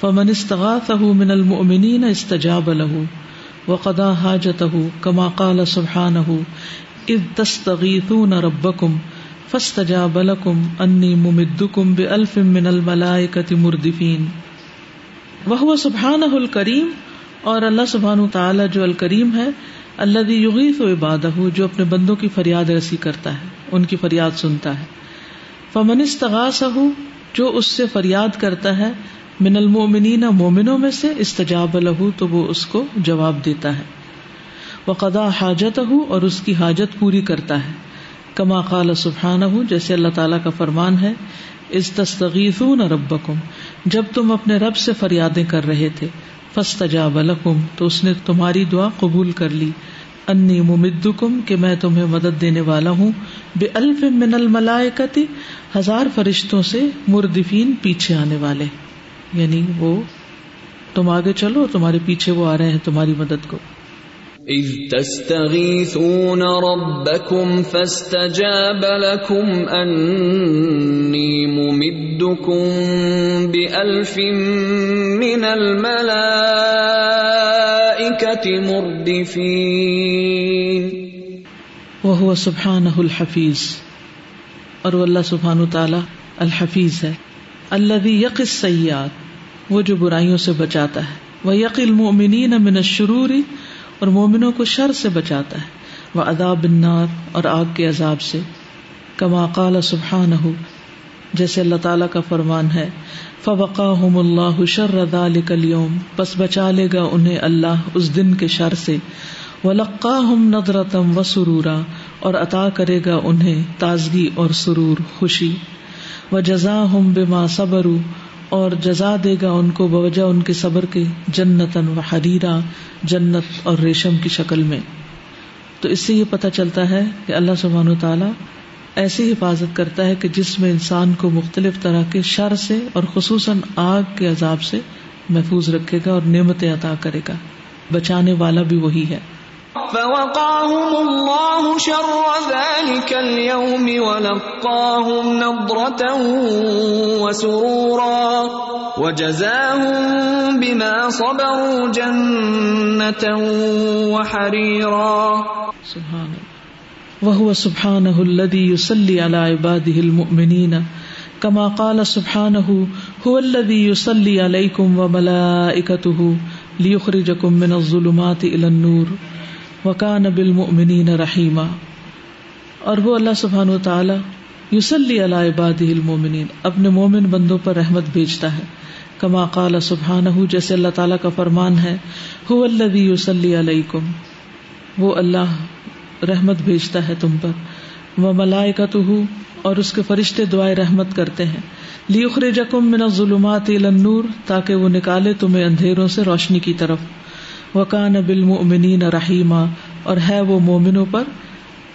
فمن استغاثہ من المؤمنین استجاب له وقدا حاجته كما قال سبحانه اذ تستغيثون ربكم فاستجاب لكم اني ممدكم بالف من الملائكه مردفين. وهو سبحانه الكريم، اور اللہ سبحانہ تعالی جو الکریم ہے اللہ یغیث و عبادہ جو اپنے بندوں کی فریاد رسی کرتا ہے، ان کی فریاد سنتا ہے۔ فمن استغاثہ، جو اس سے فریاد کرتا ہے، من المومنین مومنوں میں سے استجاب لہو، تو وہ اس کو جواب دیتا ہے۔ وہ قدا حاجت ہو اور اس کی حاجت پوری کرتا ہے۔ کما قال سبحان ہوں جیسے اللہ تعالیٰ کا فرمان ہے اس تستغیثون ربکم، جب تم اپنے رب سے فریادیں کر رہے تھے، فاستجاب لکم، تو اس نے تمہاری دعا قبول کر لی۔ انی ممدکم کہ میں تمہیں مدد دینے والا ہوں بے الف من الملائکتی، ہزار فرشتوں سے مردفین پیچھے آنے والے۔ یعنی وہ تم آگے چلو، تمہارے پیچھے وہ آ رہے ہیں، تمہاری مدد کو۔ اذ تستغیثون ربکم فاستجاب لکم انی ممدکم بألف من الملائکت مردفین وهو سبحانہ الحفیظ اور وہ اللہ سبحانہ تعالی الحفیظ ہے. اللہ یق سیات وہ جو برائیوں سے بچاتا ہے. وہ یقل مومنین من الشروری اور مومنوں کو شر سے بچاتا ہے. وہ اداب النار. اور آگ کے عذاب سے. کما قال سبحان ہو جیسے اللہ تعالیٰ کا فرمان ہے. فوقا ہم اللہ شر ذلك اليوم، پس بچا لے گا انہیں اللہ اس دن کے شر سے۔ ولقا ہم ندرتم و سرورا اور عطا کرے گا انہیں تازگی اور سرور، خوشی۔ و جزا ہم بے صبر اور جزا دے گا ان کو بوجہ ان کے صبر کے جنتن و حریرا، جنت اور ریشم کی شکل میں۔ تو اس سے یہ پتا چلتا ہے کہ اللہ سبحان و تعالیٰ ایسی حفاظت کرتا ہے کہ جس میں انسان کو مختلف طرح کے شر سے اور خصوصاً آگ کے عذاب سے محفوظ رکھے گا اور نعمتیں عطا کرے گا۔ بچانے والا بھی وہی ہے۔ فوقاهم الله شر ذلك اليوم ولقاهم نضرة وسرورا وجزاهم بما صبروا جنة وحريرا سبحان وهو سبحانه الذي يصلي على عباده المؤمنين كما قال سبحانه هو الذي يصلي عليكم وملائكته ليخرجكم من الظلمات الى النور وكان بالمؤمنين رحيما. اور وہ اللہ سبحانہ وتعالی یوسلی علی عباده المؤمنین اپنے مومن بندوں پر رحمت بھیجتا ہے، کما قال سبحانہ جیسے اللہ تعالیٰ کا فرمان ہے، هو الذي يصلي عليكم، وہ اللہ رحمت بھیجتا ہے تم پر۔ وہ ملائے کا تو اور اس کے فرشتے دعائیں رحمت کرتے ہیں۔ لیخر جکم من ظلمات نور تاکہ وہ نکالے تمہیں اندھیروں سے روشنی کی طرف۔ وکان بالمؤمنین رحیما اور ہے وہ مومنوں پر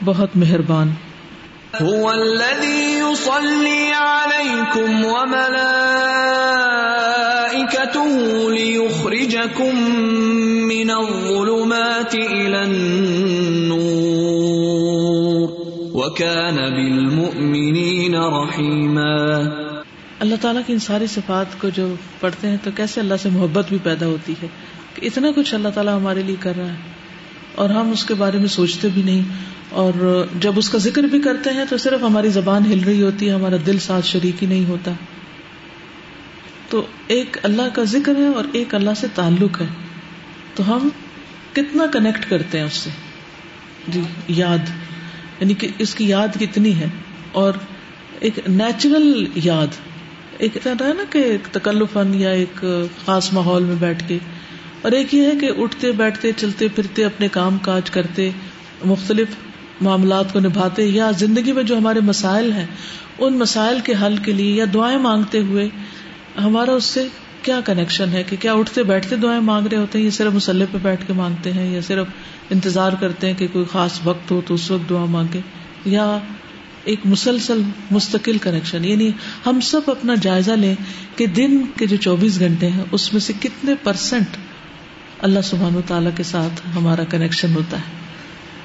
بہت مہربان۔ هو الذي يصلي عليكم وملائكته ليخرجكم من الظلمات إلى النور۔ وكان بالمؤمنين رحيما اللہ تعالیٰ کی ان ساری صفات کو جو پڑھتے ہیں تو کیسے اللہ سے محبت بھی پیدا ہوتی ہے؟ کہ اتنا کچھ اللہ تعالیٰ ہمارے لیے کر رہا ہے اور ہم اس کے بارے میں سوچتے بھی نہیں اور جب اس کا ذکر بھی کرتے ہیں تو صرف ہماری زبان ہل رہی ہوتی ہے، ہمارا دل ساتھ شریک ہی نہیں ہوتا۔ تو ایک اللہ کا ذکر ہے اور ایک اللہ سے تعلق ہے۔ تو ہم کتنا کنیکٹ کرتے ہیں اس سے؟ جی یاد۔ یعنی کہ اس کی یاد کتنی ہے اور ایک نیچرل یاد، ایک ہے نا کہ ایک تکلفن یا ایک خاص ماحول میں بیٹھ کے۔ اور ایک یہ ہے کہ اٹھتے، بیٹھتے، چلتے، پھرتے، اپنے کام کاج کرتے، مختلف معاملات کو نبھاتے یا زندگی میں جو ہمارے مسائل ہیں، ان مسائل کے حل کے لیے یا دعائیں مانگتے ہوئے ہمارا اس سے کیا کنیکشن ہے کہ کیا اٹھتے بیٹھتے دعائیں مانگ رہے ہوتے ہیں؟ یا صرف مسلح پہ بیٹھ کے مانگتے ہیں یا صرف انتظار کرتے ہیں کہ کوئی خاص وقت ہو تو اس وقت دعا مانگے؟ یا ایک مسلسل مستقل کنیکشن یعنی ہم سب اپنا جائزہ لیں کہ دن کے جو چوبیس گھنٹے ہیں، اس میں سے کتنے پرسینٹ اللہ سبحان و تعالیٰ کے ساتھ ہمارا کنیکشن ہوتا ہے؟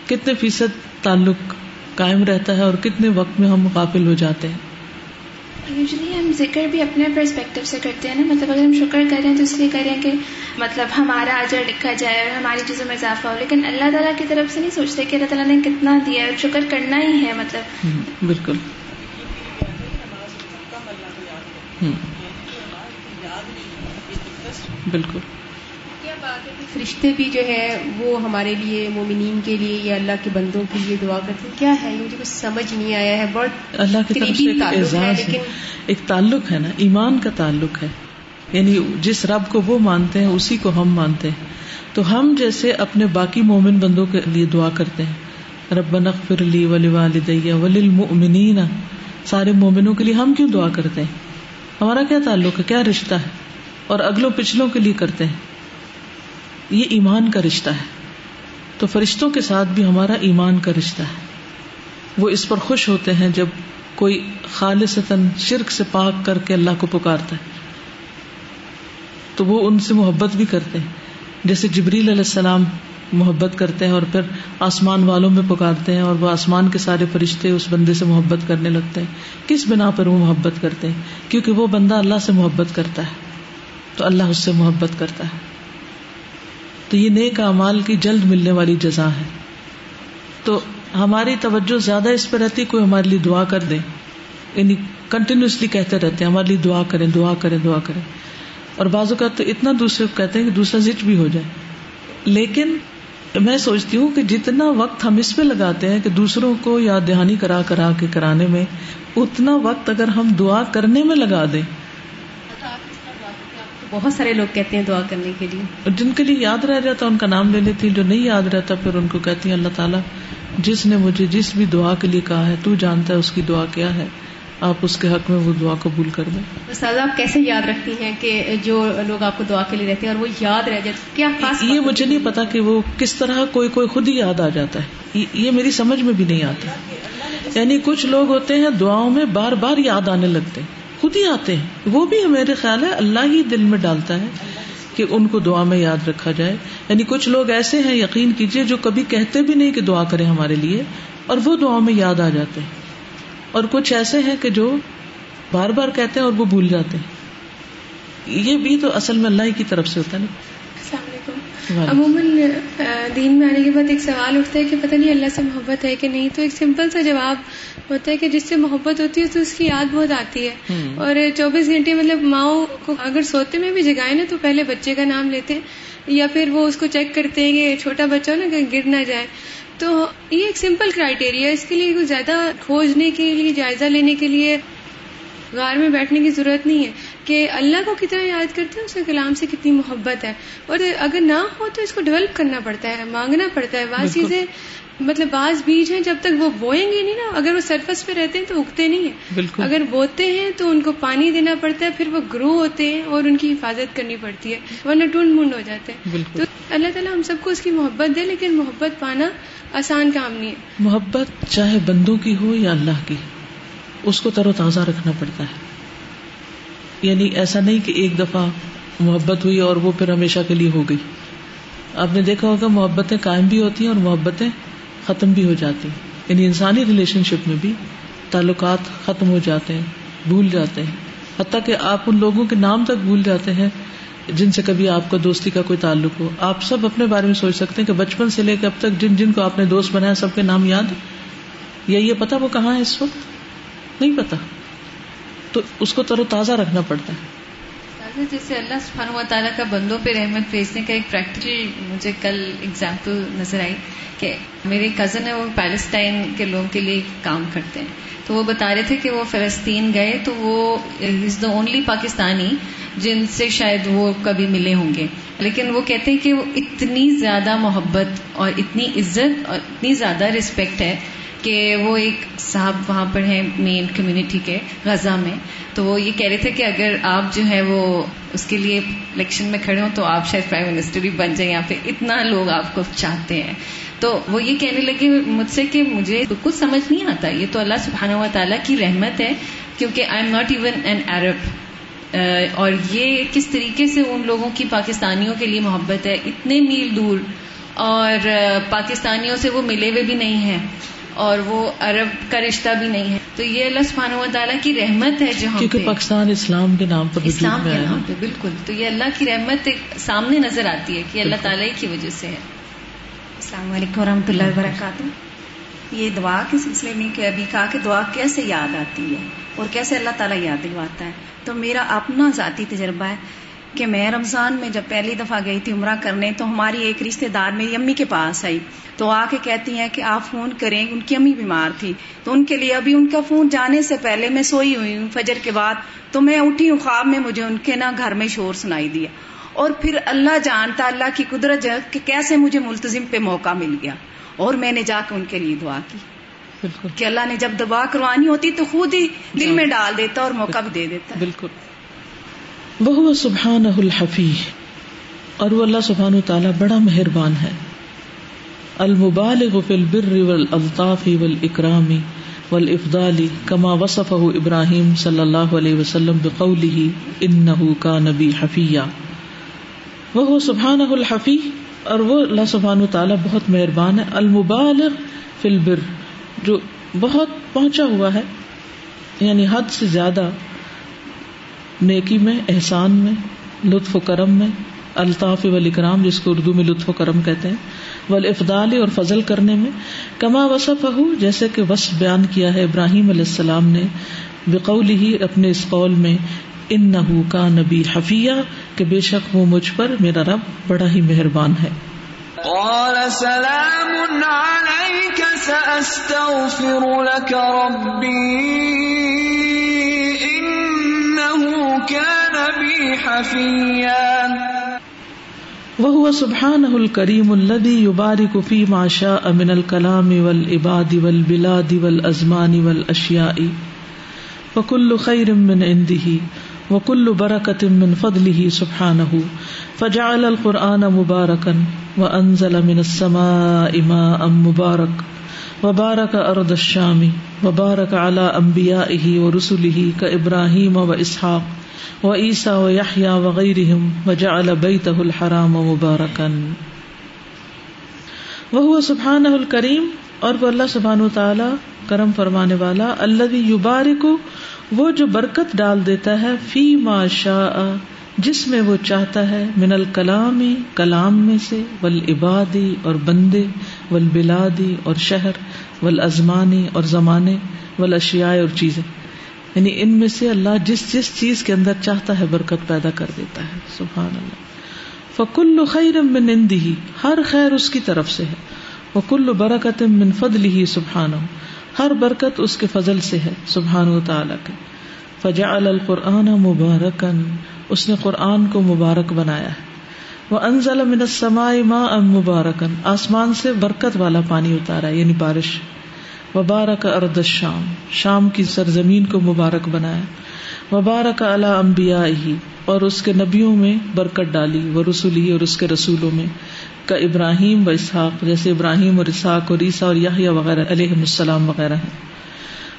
کتنے فیصد تعلق قائم رہتا ہے اور کتنے وقت میں ہم غافل ہو جاتے ہیں؟ یوزلی ہم ذکر بھی اپنے پرسپیکٹو سے کرتے ہیں نا۔ مطلب اگر ہم شکر کریں تو اس لیے کریں کہ مطلب ہمارا اجر لکھا جائے اور ہماری چیزوں میں اضافہ ہو۔ لیکن اللہ تعالیٰ کی طرف سے نہیں سوچتے کہ اللہ تعالیٰ نے کتنا دیا ہے شکر کرنا ہی ہے مطلب۔ بالکل۔ بالکل۔ فرشتے بھی جو ہے وہ ہمارے لیے مومنین کے لیے یا اللہ کے بندوں کے لیے دعا کرتے ہیں۔ کیا ہے؟ مجھے کچھ سمجھ نہیں آیا ہے۔ بہت اللہ کی طرف سے ایک اعزاز ہے۔ ایک تعلق ہے نا ایمان کا تعلق ہے۔ یعنی جس رب کو وہ مانتے ہیں اسی کو ہم مانتے ہیں۔ تو ہم جیسے اپنے باقی مومن بندوں کے لیے دعا کرتے ہیں۔ رب نغفر لی ولی والدیہ وللمؤمنین۔ سارے مومنوں کے لیے ہم کیوں دعا کرتے ہیں؟ ہمارا کیا تعلق ہے؟ کیا رشتہ ہے؟ اور اگلوں پچھلوں کے لیے کرتے ہیں۔ یہ ایمان کا رشتہ ہے۔ تو فرشتوں کے ساتھ بھی ہمارا ایمان کا رشتہ ہے۔ وہ اس پر خوش ہوتے ہیں جب کوئی خالص شرک سے پاک کر کے اللہ کو پکارتا ہے۔ تو وہ ان سے محبت بھی کرتے ہیں۔ جیسے جبریل علیہ السلام محبت کرتے ہیں اور پھر آسمان والوں میں پکارتے ہیں اور وہ آسمان کے سارے فرشتے اس بندے سے محبت کرنے لگتے ہیں۔ کس بنا پر وہ محبت کرتے ہیں؟ کیونکہ وہ بندہ اللہ سے محبت کرتا ہے۔ تو اللہ اس سے محبت کرتا ہے۔ تو یہ نیک امال کی جلد ملنے والی جزا ہے۔ تو ہماری توجہ زیادہ اس پہ رہتی، کوئی ہمارے لیے دعا کر دے۔ یعنی کنٹینیوسلی کہتے رہتے ہیں، ہمارے لیے دعا کریں دعا کریں دعا کریں۔ اور بعض اوقات تو اتنا دوسرے کو کہتے ہیں کہ دوسرا زچ بھی ہو جائے۔ لیکن میں سوچتی ہوں کہ جتنا وقت ہم اس پہ لگاتے ہیں کہ دوسروں کو یاد دہانی کرا کرا کے کرانے میں، اتنا وقت اگر ہم دعا کرنے میں لگا دیں بہت سارے لوگ کہتے ہیں دعا کرنے کے لیے۔ جن کے لیے یاد رہ جاتا ان کا نام لے لیتی جو نہیں یاد رہتا پھر ان کو کہتی ہیں اللہ تعالیٰ جس نے مجھے جس بھی دعا کے لیے کہا ہے تو جانتا ہے اس کی دعا کیا ہے۔ آپ اس کے حق میں وہ دعا قبول کر دیں۔ استاد آپ کیسے یاد رکھتی ہیں کہ جو لوگ آپ کو دعا کے لیے رہتے ہیں اور وہ یاد رہ جاتے کیا خاص یہ مجھے نہیں پتا کہ وہ کس طرح کوئی کوئی خود ہی یاد آ جاتا ہے۔ یہ میری سمجھ میں بھی نہیں آتا۔ یعنی کچھ لوگ ہوتے ہیں دعاؤں میں بار بار یاد آنے لگتے ہیں۔ خود ہی آتے ہیں۔ وہ بھی میرے خیال ہے اللہ ہی دل میں ڈالتا ہے کہ ان کو دعا میں یاد رکھا جائے۔ یعنی کچھ لوگ ایسے ہیں، یقین کیجیے جو کبھی کہتے بھی نہیں کہ دعا کریں ہمارے لیے اور وہ دعا میں یاد آ جاتے ہیں۔ اور کچھ ایسے ہیں کہ جو بار بار کہتے ہیں اور وہ بھول جاتے ہیں۔ یہ بھی تو اصل میں اللہ ہی کی طرف سے ہوتا ہے نا۔ عموماً دین میں آنے کے بعد ایک سوال اٹھتا ہے کہ پتہ نہیں اللہ سے محبت ہے کہ نہیں؟ تو ایک سمپل سا جواب ہوتا ہے کہ جس سے محبت ہوتی ہے تو اس کی یاد بہت آتی ہے۔ اور چوبیس گھنٹے مطلب ماؤں کو اگر سوتے میں بھی جگائے نا تو پہلے بچے کا نام لیتے ہیں۔ یا پھر وہ اس کو چیک کرتے ہیں کہ چھوٹا بچہ ہو نا کہ گر نہ جائے۔ تو یہ ایک سمپل کرائٹیریا اس کے لیے کچھ زیادہ کھوجنے کے لیے جائزہ لینے کے لیے غار میں بیٹھنے کی ضرورت نہیں ہے کہ اللہ کو کتنا یاد کرتے ہیں اس کے کلام سے کتنی محبت ہے۔ اور اگر نہ ہو تو اس کو ڈیولپ کرنا پڑتا ہے مانگنا پڑتا ہے۔ بعض چیزیں مطلب بعض بیج ہیں جب تک وہ بوئیں گے نہیں نا اگر وہ سرفس پہ رہتے ہیں تو اگتے نہیں ہیں۔ اگر بوتے ہیں تو ان کو پانی دینا پڑتا ہے پھر وہ گرو ہوتے ہیں اور ان کی حفاظت کرنی پڑتی ہے ورنہ ٹونڈ منڈ ہو جاتے ہیں۔ تو اللہ تعالیٰ ہم سب کو اس کی محبت دے لیکن محبت پانا آسان کام نہیں ہے۔ محبت چاہے بندوں کی ہو یا اللہ کی۔ اس کو تر و تازہ رکھنا پڑتا ہے۔ یعنی ایسا نہیں کہ ایک دفعہ محبت ہوئی اور وہ پھر ہمیشہ کے لیے ہو گئی۔ آپ نے دیکھا ہوگا محبتیں قائم بھی ہوتی ہیں اور محبتیں ختم بھی ہو جاتی ہیں۔ یعنی انسانی ریلیشن شپ میں بھی تعلقات ختم ہو جاتے ہیں، بھول جاتے ہیں۔ حتیٰ کہ آپ ان لوگوں کے نام تک بھول جاتے ہیں جن سے کبھی آپ کو دوستی کا کوئی تعلق ہو۔ آپ سب اپنے بارے میں سوچ سکتے ہیں کہ بچپن سے لے کے اب تک جن جن کو آپ نے دوست بنایا سب کے نام یاد یا یہ پتا وہ کہاں ہے اس وقت؟ نہیں پتا۔ تو اس کو تر و تازہ رکھنا پڑتا ہے۔ جیسے اللہ سبحانہ و تعالیٰ کا بندوں پہ رحمت بھیجنے کا ایک پریکٹیکل مجھے کل اگزامپل نظر آئی کہ میری کزن ہے وہ پیلسٹائن کے لوگوں کے لیے کام کرتے ہیں۔ تو وہ بتا رہے تھے کہ وہ فلسطین گئے تو وہ از دا اونلی پاکستانی جن سے شاید وہ کبھی ملے ہوں گے۔ لیکن وہ کہتے ہیں کہ وہ اتنی زیادہ محبت اور اتنی عزت اور اتنی زیادہ رسپیکٹ ہے کہ وہ ایک صاحب وہاں پر ہیں مین کمیونٹی کے غزہ میں، تو وہ یہ کہہ رہے تھے کہ اگر آپ جو ہے وہ اس کے لیے الیکشن میں کھڑے ہوں تو آپ شاید پرائم منسٹر بھی بن جائیں، یہاں پہ اتنا لوگ آپ کو چاہتے ہیں۔ تو وہ یہ کہنے لگے مجھ سے کہ مجھے کچھ سمجھ نہیں آتا، یہ تو اللہ سبحانہ و تعالیٰ کی رحمت ہے کیونکہ I am not even an Arab اور یہ کس طریقے سے ان لوگوں کی پاکستانیوں کے لیے محبت ہے؟ اتنے میل دور۔ اور پاکستانیوں سے وہ ملے ہوئے بھی نہیں ہیں۔ اور وہ عرب کا رشتہ بھی نہیں ہے۔ تو یہ اللہ سبحانہ و تعالیٰ کی رحمت ہے جو ہم کیونکہ پاکستان اسلام کے نام پر اسلام کے نام پہ بالکل۔ تو یہ اللہ کی رحمت ایک سامنے نظر آتی ہے کہ اللہ تعالیٰ کی وجہ سے ہے۔ السلام علیکم ورحمۃ اللہ وبرکاتہ۔ یہ دعا کے سلسلے میں کہ ابھی کہا کہ دعا کیسے یاد آتی ہے اور کیسے اللہ تعالیٰ یاد دلواتا ہے۔ تو میرا اپنا ذاتی تجربہ ہے۔ کہ میں رمضان میں جب پہلی دفعہ گئی تھی عمرہ کرنے تو ہماری ایک رشتے دار میری امی کے پاس آئی۔ تو آ کے کہتی ہیں کہ آپ فون کریں ان کی امی بیمار تھی۔ تو ان کے لیے ابھی ان کا فون جانے سے پہلے میں سوئی ہوئی ہوں فجر کے بعد۔ تو میں اٹھی ہوں خواب میں مجھے ان کے نا گھر میں شور سنائی دیا۔ اور پھر اللہ جانتا اللہ کی قدرت کہ کیسے مجھے ملتظم پہ موقع مل گیا۔ اور میں نے جا کے ان کے لیے دعا کی۔ کہ اللہ نے جب دعا کروانی ہوتی تو خود ہی دل میں ڈال دیتا اور موقع بھی دے دیتا۔ بالکل۔ وہ سبحان الحفی اور وہ اللہ سبحان تعالیٰ بڑا مہربان ہے۔ المبالغ في البر والالطاف والاکرام والافضال كما وصفه ابراہیم صلی اللہ علیہ وسلم بقوله انه كان بي حفيا وہ سبحانہ الحفی اور وہ اللہ سبحانہ تعالیٰ بہت مہربان ہے۔ المبالغ فی البر، جو بہت پہنچا ہوا ہے یعنی حد سے زیادہ نیکی میں، احسان میں، لطف و کرم میں، الطاف والاکرام جس کو اردو میں لطف و کرم کہتے ہیں، والافضال اور فضل کرنے میں، کما وصف جیسے کہ وصف بیان کیا ہے ابراہیم علیہ السلام نے بقول ہی اپنے اس قول میں ان نہ کا نبی حفیہ، کہ بے شک وہ مجھ پر میرا رب بڑا ہی مہربان ہے۔ قال سلام عليك سأستغفر لك ربي كان بي حفيا. وهو سبحانه الكريم الذي يبارك فيما شاء من الكلام والعباد والبلاد والأزمان والأشياء وكل خير من عنده وكل بركة من فضله سبحانه. فجعل القرآن مباركا وأنزل من السماء ماء مبارك وبارك أرض الشام. وبارك على أنبيائه ورسله كإبراهيم وإسحاق وإيسى ويحيى وغيرهم وجعل بيته الحرام مباركا. وهو سبحانه الكريم اور وہ اللہ سبحانہ تعالی کرم فرمانے والا اللہ یبارک وہ جو برکت ڈال دیتا ہے، فی ما شاء، جس میں وہ چاہتا ہے، من الکلامی کلام میں سے ول عبادی اور بندے ول بلادی اور شہر ول ازمانی اور زمانے ول اشیاء اور چیزیں۔ یعنی ان میں سے اللہ جس جس چیز کے اندر چاہتا ہے برکت پیدا کر دیتا ہے، سبحان اللہ۔ فکل خیر من اندی ہر خیر اس کی طرف سے ہے۔ وکل برکت من فضل ہی سبحان ہر برکت اس کے فضل سے ہے سبحان و تعالی کے۔ فجا القرآن مبارکن اس نے قرآن کو مبارک بنایا ہے۔ وہ انزل من السماء ماء مبارکن آسمان سے برکت والا پانی اتارا ہے یعنی بارش۔ وبارک ارد الشام، شام کی سرزمین کو مبارک بنایا۔ وبارک علی انبیاء ہی اور اس کے نبیوں میں برکت ڈالی وہ رسولی، اور اس کے رسولوں میں۔ کا ابراہیم و اسحاق، جیسے ابراہیم اور اسحاق اور عیسیٰ اور یحییٰ وغیرہ، علیہ السلام وغیرہ ہیں۔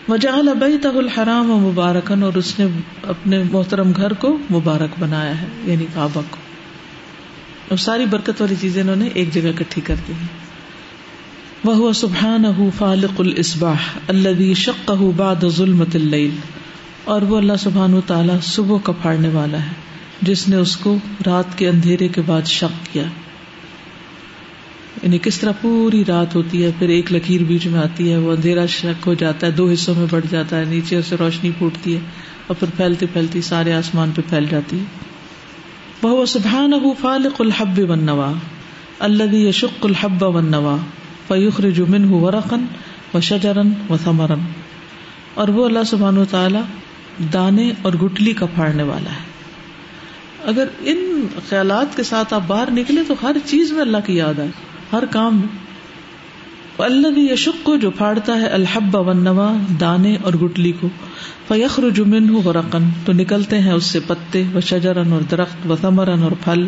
وجعل بیتہ الحرام و مبارکن اور اس نے اپنے محترم گھر کو مبارک بنایا ہے یعنی کعبہ کو۔ اور ساری برکت والی چیزیں انہوں نے ایک جگہ اکٹھی کر دی وہ سبحان فالق الاسباح الذي شقه بعد ظلمت اللیل اور وہ اللہ سبحان تعالیٰ صبح کا پھاڑنے والا ہے، جس نے اس کو رات کے اندھیرے کے بعد شک کیا۔ یعنی کس طرح پوری رات ہوتی ہے، پھر ایک لکیر بیچ میں آتی ہے، وہ اندھیرا شک ہو جاتا ہے، دو حصوں میں بڑھ جاتا ہے، نیچے سے روشنی پھوٹتی ہے اور پھر پھیلتی پھیلتی سارے آسمان پہ پھیل جاتی ہے۔ وہ سبحان فالق الحب ون نوا اللہ یشق الحب ون نوا فیخر جمن ہو ورقن و شجرن و ثمرن اور وہ اللہ سبحان و تعالی دانے اور گٹلی کا پھاڑنے والا ہے۔ اگر ان خیالات کے ساتھ آپ باہر نکلے تو ہر چیز میں اللہ کی یاد آئے، ہر کام میں۔ اللہ یشق کو جو پھاڑتا ہے الحب و نوا دانے اور گٹلی کو۔ فیخر جمن ہو رقن تو نکلتے ہیں اس سے پتے و شجرن اور درخت و ثمرن اور پھل۔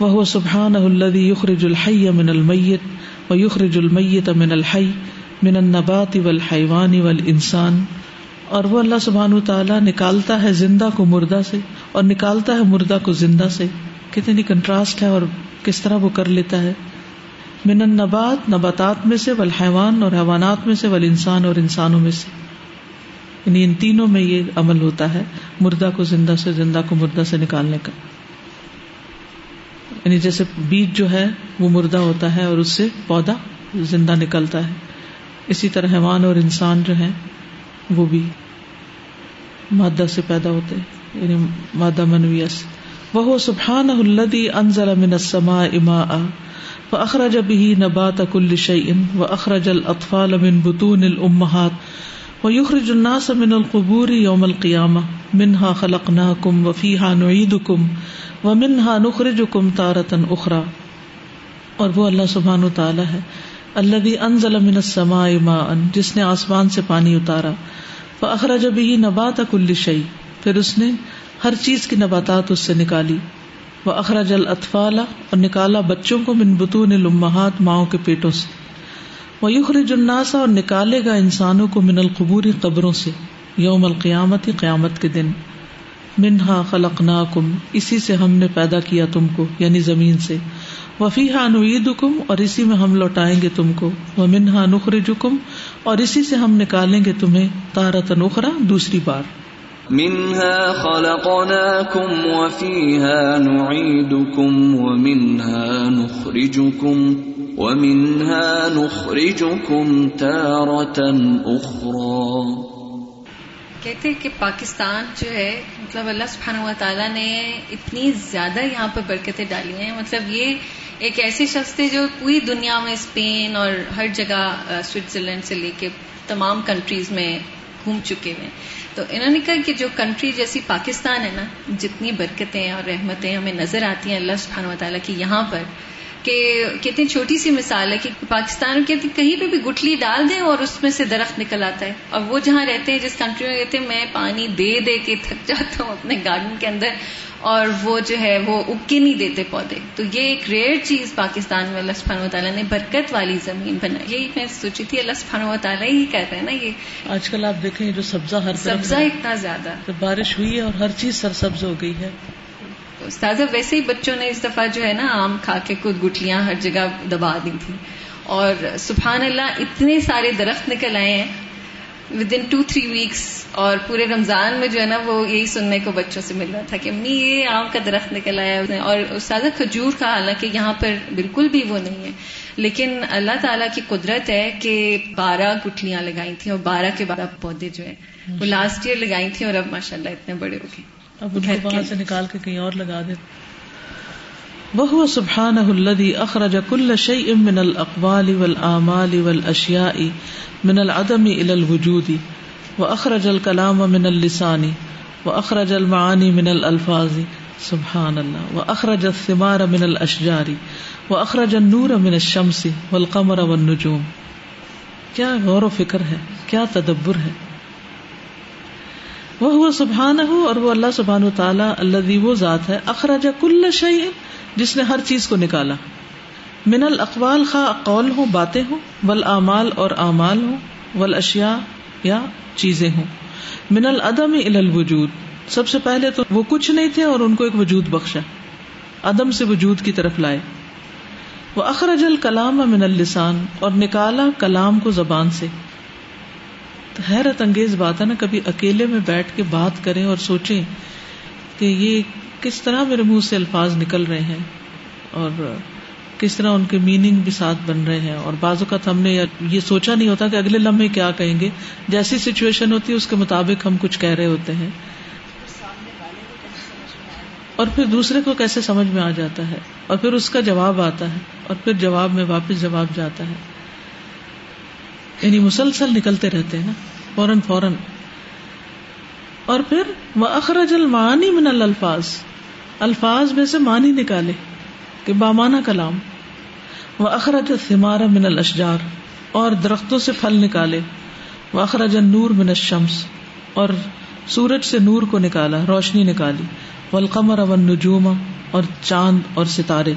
وہ سبحان الذي يخرج الحي من المیت۔ یخرج المیت من الحي من النبات والحيوان والانسان۔ اور وہ اللہ سبحان تعالیٰ نکالتا ہے زندہ کو مردہ سے اور نکالتا ہے مردہ کو زندہ سے۔ کتنی کنٹراسٹ ہے اور کس طرح وہ کر لیتا ہے۔ من النبات، نباتات میں سے، والحیوان اور حیوانات میں سے، والانسان اور انسانوں میں سے۔ یعنی ان تینوں میں یہ عمل ہوتا ہے، مردہ کو زندہ سے، زندہ کو مردہ سے نکالنے کا۔ یعنی جیسے بیج جو ہے وہ مردہ ہوتا ہے اور اس سے پودا زندہ نکلتا ہے۔ اسی طرح حیوان اور انسان جو ہے وہ بھی مادہ سے پیدا ہوتے یعنی مادہ منویس۔ وہ سبحان الدی انزل من السماء ماء فاخرج به نبات كل شيء واخرج الاطفال من بطون الامهات ويخرج الناس من القبور يوم القيامه منها خلقناكم وفيها نعيدكم ومنها نخرجكم تارة اخرى اور وہ اللہ سبحان و تعالی ہے اللہ انزل من السماء ماء، جس نے آسمان سے پانی اتارا۔ فاخرج به نبات كل شيء پھر اس نے ہر چیز کی نباتات اس سے نکالی۔ وہ اخراج الطفال اور نکالا بچوں کو من بتون الامہات، ماؤں کے پیٹوں سے۔ وہ یخرج الناس، اور نکالے گا انسانوں کو من القبوری قبروں سے۔ یوم القیامت، قیامت کے دن۔ منہا خلقناکم، اسی سے ہم نے پیدا کیا تم کو یعنی زمین سے۔ وفیحا نعیدکم، اور اسی میں ہم لوٹائیں گے تم کو۔ وہ منہا نخرجکم، اور اسی سے ہم نکالیں گے تمہیں تارت نخرا دوسری بار۔ منها خلقناكم وفيها نعيدكم ومنها نخرجكم ومنها نخرجكم تارة أخرى کہتے ہیں کہ پاکستان جو ہے مطلب اللہ سبحانہ و تعالیٰ نے اتنی زیادہ یہاں پہ برکتیں ڈالی ہیں۔ مطلب یہ ایک ایسے شخص تھے جو پوری دنیا میں اسپین اور ہر جگہ سوئٹزرلینڈ سے لے کے تمام کنٹریز میں گھوم چکے ہوئے تو انہوں نے کہا کہ جو کنٹری جیسی پاکستان ہے نا، جتنی برکتیں اور رحمتیں ہمیں نظر آتی ہیں اللہ سبحانہ و تعالیٰ کی یہاں پر کہ کتنی چھوٹی سی مثال ہے کہ پاکستان کے کہیں پہ بھی گٹلی ڈال دیں اور اس میں سے درخت نکل آتا ہے۔ اور وہ جہاں رہتے ہیں جس کنٹری میں رہتے ہیں میں پانی دے دے کے تھک جاتا ہوں اپنے گارڈن کے اندر اور وہ جو ہے وہ اگ کے نہیں دیتے پودے۔ تو یہ ایک ریئر چیز پاکستان میں اللہ سبحانہ و تعالیٰ نے برکت والی زمین بنائی۔ یہی میں سوچی تھی اللہ سبحانہ و تعالیٰ ہی کہتے ہیں نا یہ۔ آج کل آپ دیکھیں جو سبزہ ہر سبزہ اتنا زیادہ۔ بارش ہوئی ہے اور ہر چیز سر سبز ہو گئی ہے۔ استاذہ، ویسے ہی بچوں نے اس دفعہ جو ہے نا آم کھا کے کچھ گٹلیاں ہر جگہ دبا دی تھی اور سبحان اللہ، اتنے سارے درخت نکل آئے ہیں۔ With in two three weeks اور پورے رمضان میں جو ہے نا وہ یہی سننے کو بچوں سے مل رہا تھا کہ امی، یہ آم کا درخت نکل آیا اور استاد کھجور کا، حالانکہ یہاں پر بالکل بھی وہ نہیں ہے۔ لیکن اللہ تعالیٰ کی قدرت ہے کہ بارہ گٹھلیاں لگائی تھیں اور بارہ کے بارہ پودے جو ہیں وہ لاسٹ ایئر لگائی تھیں اور اب ماشاء اللہ اتنے بڑے ہو گئے۔ اب ان کو وہاں سے نکال کے کہیں اور لگا دے۔ وہ سبحان الذي اخرج كل شيء من الاقوال والاعمال والاشياء من العدم الى الوجود واخرج الكلام من اللسان واخرج المعاني من الالفاظ سبحان اللہ واخرج الثمار من الاشجار واخرج النور من الشمس والقمر والنجوم۔ کیا غور و فکر ہے کیا تدبر ہے۔ وہ ہوا سبحان ہو اور وہ اللہ سبحان و تعالیٰ اللہ وہ ذات ہے اخراج کل شعی جس نے ہر چیز کو نکالا۔ من الاقوال خواہ قول ہو باتیں ہوں ول اعمال اور اعمال ہوں ول اشیا یا چیزیں ہوں۔ من العدم الى الوجود۔ سب سے پہلے تو وہ کچھ نہیں تھے اور ان کو ایک وجود بخشا عدم سے وجود کی طرف لائے۔ وہ اخرج الکلام من السان اور نکالا کلام کو زبان سے۔ حیرت انگیز بات ہے نا، کبھی اکیلے میں بیٹھ کے بات کریں اور سوچیں کہ یہ کس طرح میرے منہ سے الفاظ نکل رہے ہیں اور کس طرح ان کے میننگ بھی ساتھ بن رہے ہیں۔ اور بعض اوقات ہم نے یہ سوچا نہیں ہوتا کہ اگلے لمحے کیا کہیں گے۔ جیسی سچویشن ہوتی ہے، اس کے مطابق ہم کچھ کہہ رہے ہوتے ہیں۔ اور پھر دوسرے کو کیسے سمجھ میں آ جاتا ہے؟ اور پھر اس کا جواب آتا ہے۔ اور پھر جواب میں واپس جواب جاتا ہے۔ یعنی مسلسل نکلتے رہتے ہیں نا، فوراً فوراً۔ اور پھر وہ اخرج المعانی من الفاظ الفاظ میں سے معنی نکالے کہ بامانا کلام۔ وہ اخرج ثمار من الاشجار اور درختوں سے پھل نکالے۔ وہ اخرج نور من الشمس، اور سورج سے نور کو نکالا، روشنی نکالی۔ والقمر والنجوم، اور چاند اور ستارے۔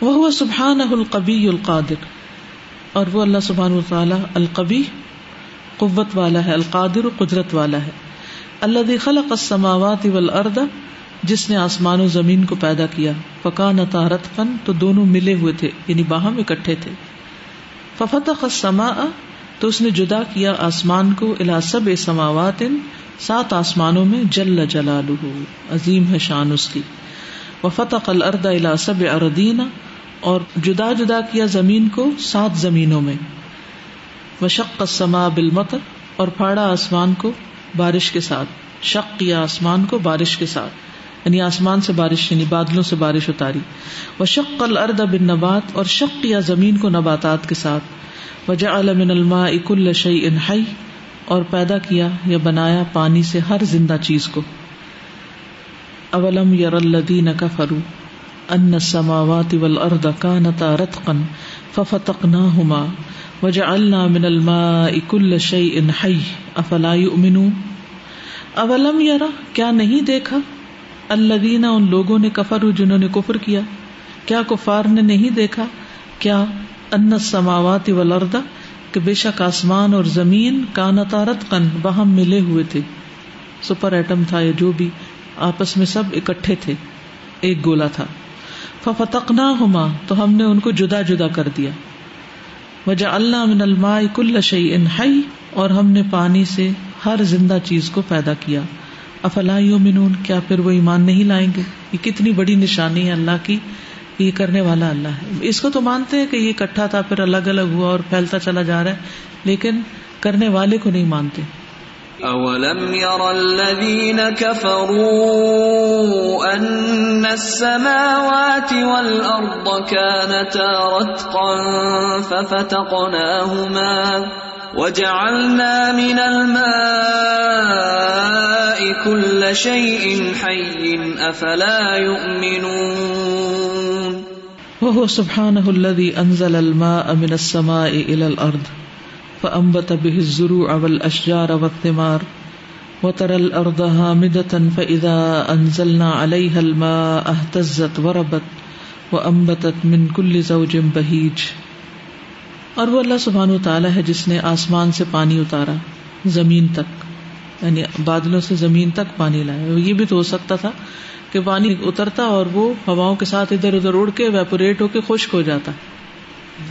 وہ سبحان القبی القادر۔ اور وہ اللہ سبحان تعالیٰ القبی قوت والا ہے، القادر قدرت والا ہے۔ اللہ خلق السماوات والارض، جس نے آسمان و زمین کو پیدا کیا۔ پکا نتارت فن تو دونوں ملے ہوئے تھے یعنی باہم اکٹھے تھے۔ ففتح السماء، تو اس نے جدا کیا آسمان کو الا سب سماوات، سات آسمانوں میں، جل جلال عظیم ہے شان اس کی۔ وفتح الارض الا سب اردین اور جدا جدا کیا زمین کو سات زمینوں میں۔ وشق السماء بالمطر اور پھاڑا آسمان کو بارش کے ساتھ۔ شق کیا آسمان کو بارش کے ساتھ۔ یعنی آسمان سے بارش یعنی بادلوں سے بارش اتاری۔ وہ شق الرد بن نبات اور شق یا زمین کو نباتات کے ساتھ۔ وجہ من الماء اک شعی انہائی اور پیدا کیا یا بنایا پانی سے ہر زندہ چیز کو۔ اولم یر الدین کفرو ان سماوات والارض كانتا رتقا ففتقناهما وجعلنا من الماء كل شيء حي. افلا يؤمنون؟ اولم یرا کیا نہیں دیکھا؟ الذین ان لوگوں نے کفر جنہوں نے کفر کیا. کیا کفار نے نہیں دیکھا؟ کیا؟ ان سماوات والارض کہ بے شک آسمان اور زمین کانتارت قن باہم ملے ہوئے تھے. سپر ایٹم تھا یا جو بھی، آپس میں سب اکٹھے تھے. ایک گولا تھا. ففتقنا ہما تو ہم نے ان کو جدا جدا کر دیا۔ وجہ اللہ من الماء کل شعی ان اور ہم نے پانی سے ہر زندہ چیز کو پیدا کیا۔ افلا یومنون کیا پھر وہ ایمان نہیں لائیں گے؟ یہ کتنی بڑی نشانی ہے اللہ کی۔ یہ کرنے والا اللہ ہے۔ اس کو تو مانتے ہیں کہ یہ اکٹھا تھا، پھر الگ الگ ہوا اور پھیلتا چلا جا رہا ہے، لیکن کرنے والے کو نہیں مانتے۔ اولم ير الذين كفروا ان السماوات والارض كانتا رتقا ففتقناهما وجعلنا من الماء كل شيء حي افلا يؤمنون وهو سبحانه الذي انزل الماء من السماء الى الارض فانبت به الزروع والاشجار والثمار وترى الارض هامده فاذا انزلنا عليها الماء اهتزت وربت وانبتت من كل زوج بهيج۔ اور وہ اللہ سبحان و تعالیٰ ہے جس نے آسمان سے پانی اتارا، زمین تک یعنی بادلوں سے زمین تک پانی لایا۔ یہ بھی تو ہو سکتا تھا کہ پانی اترتا اور وہ ہواؤں کے ساتھ ادھر ادھر اڑ کے ویپوریٹ ہو کے خشک ہو جاتا۔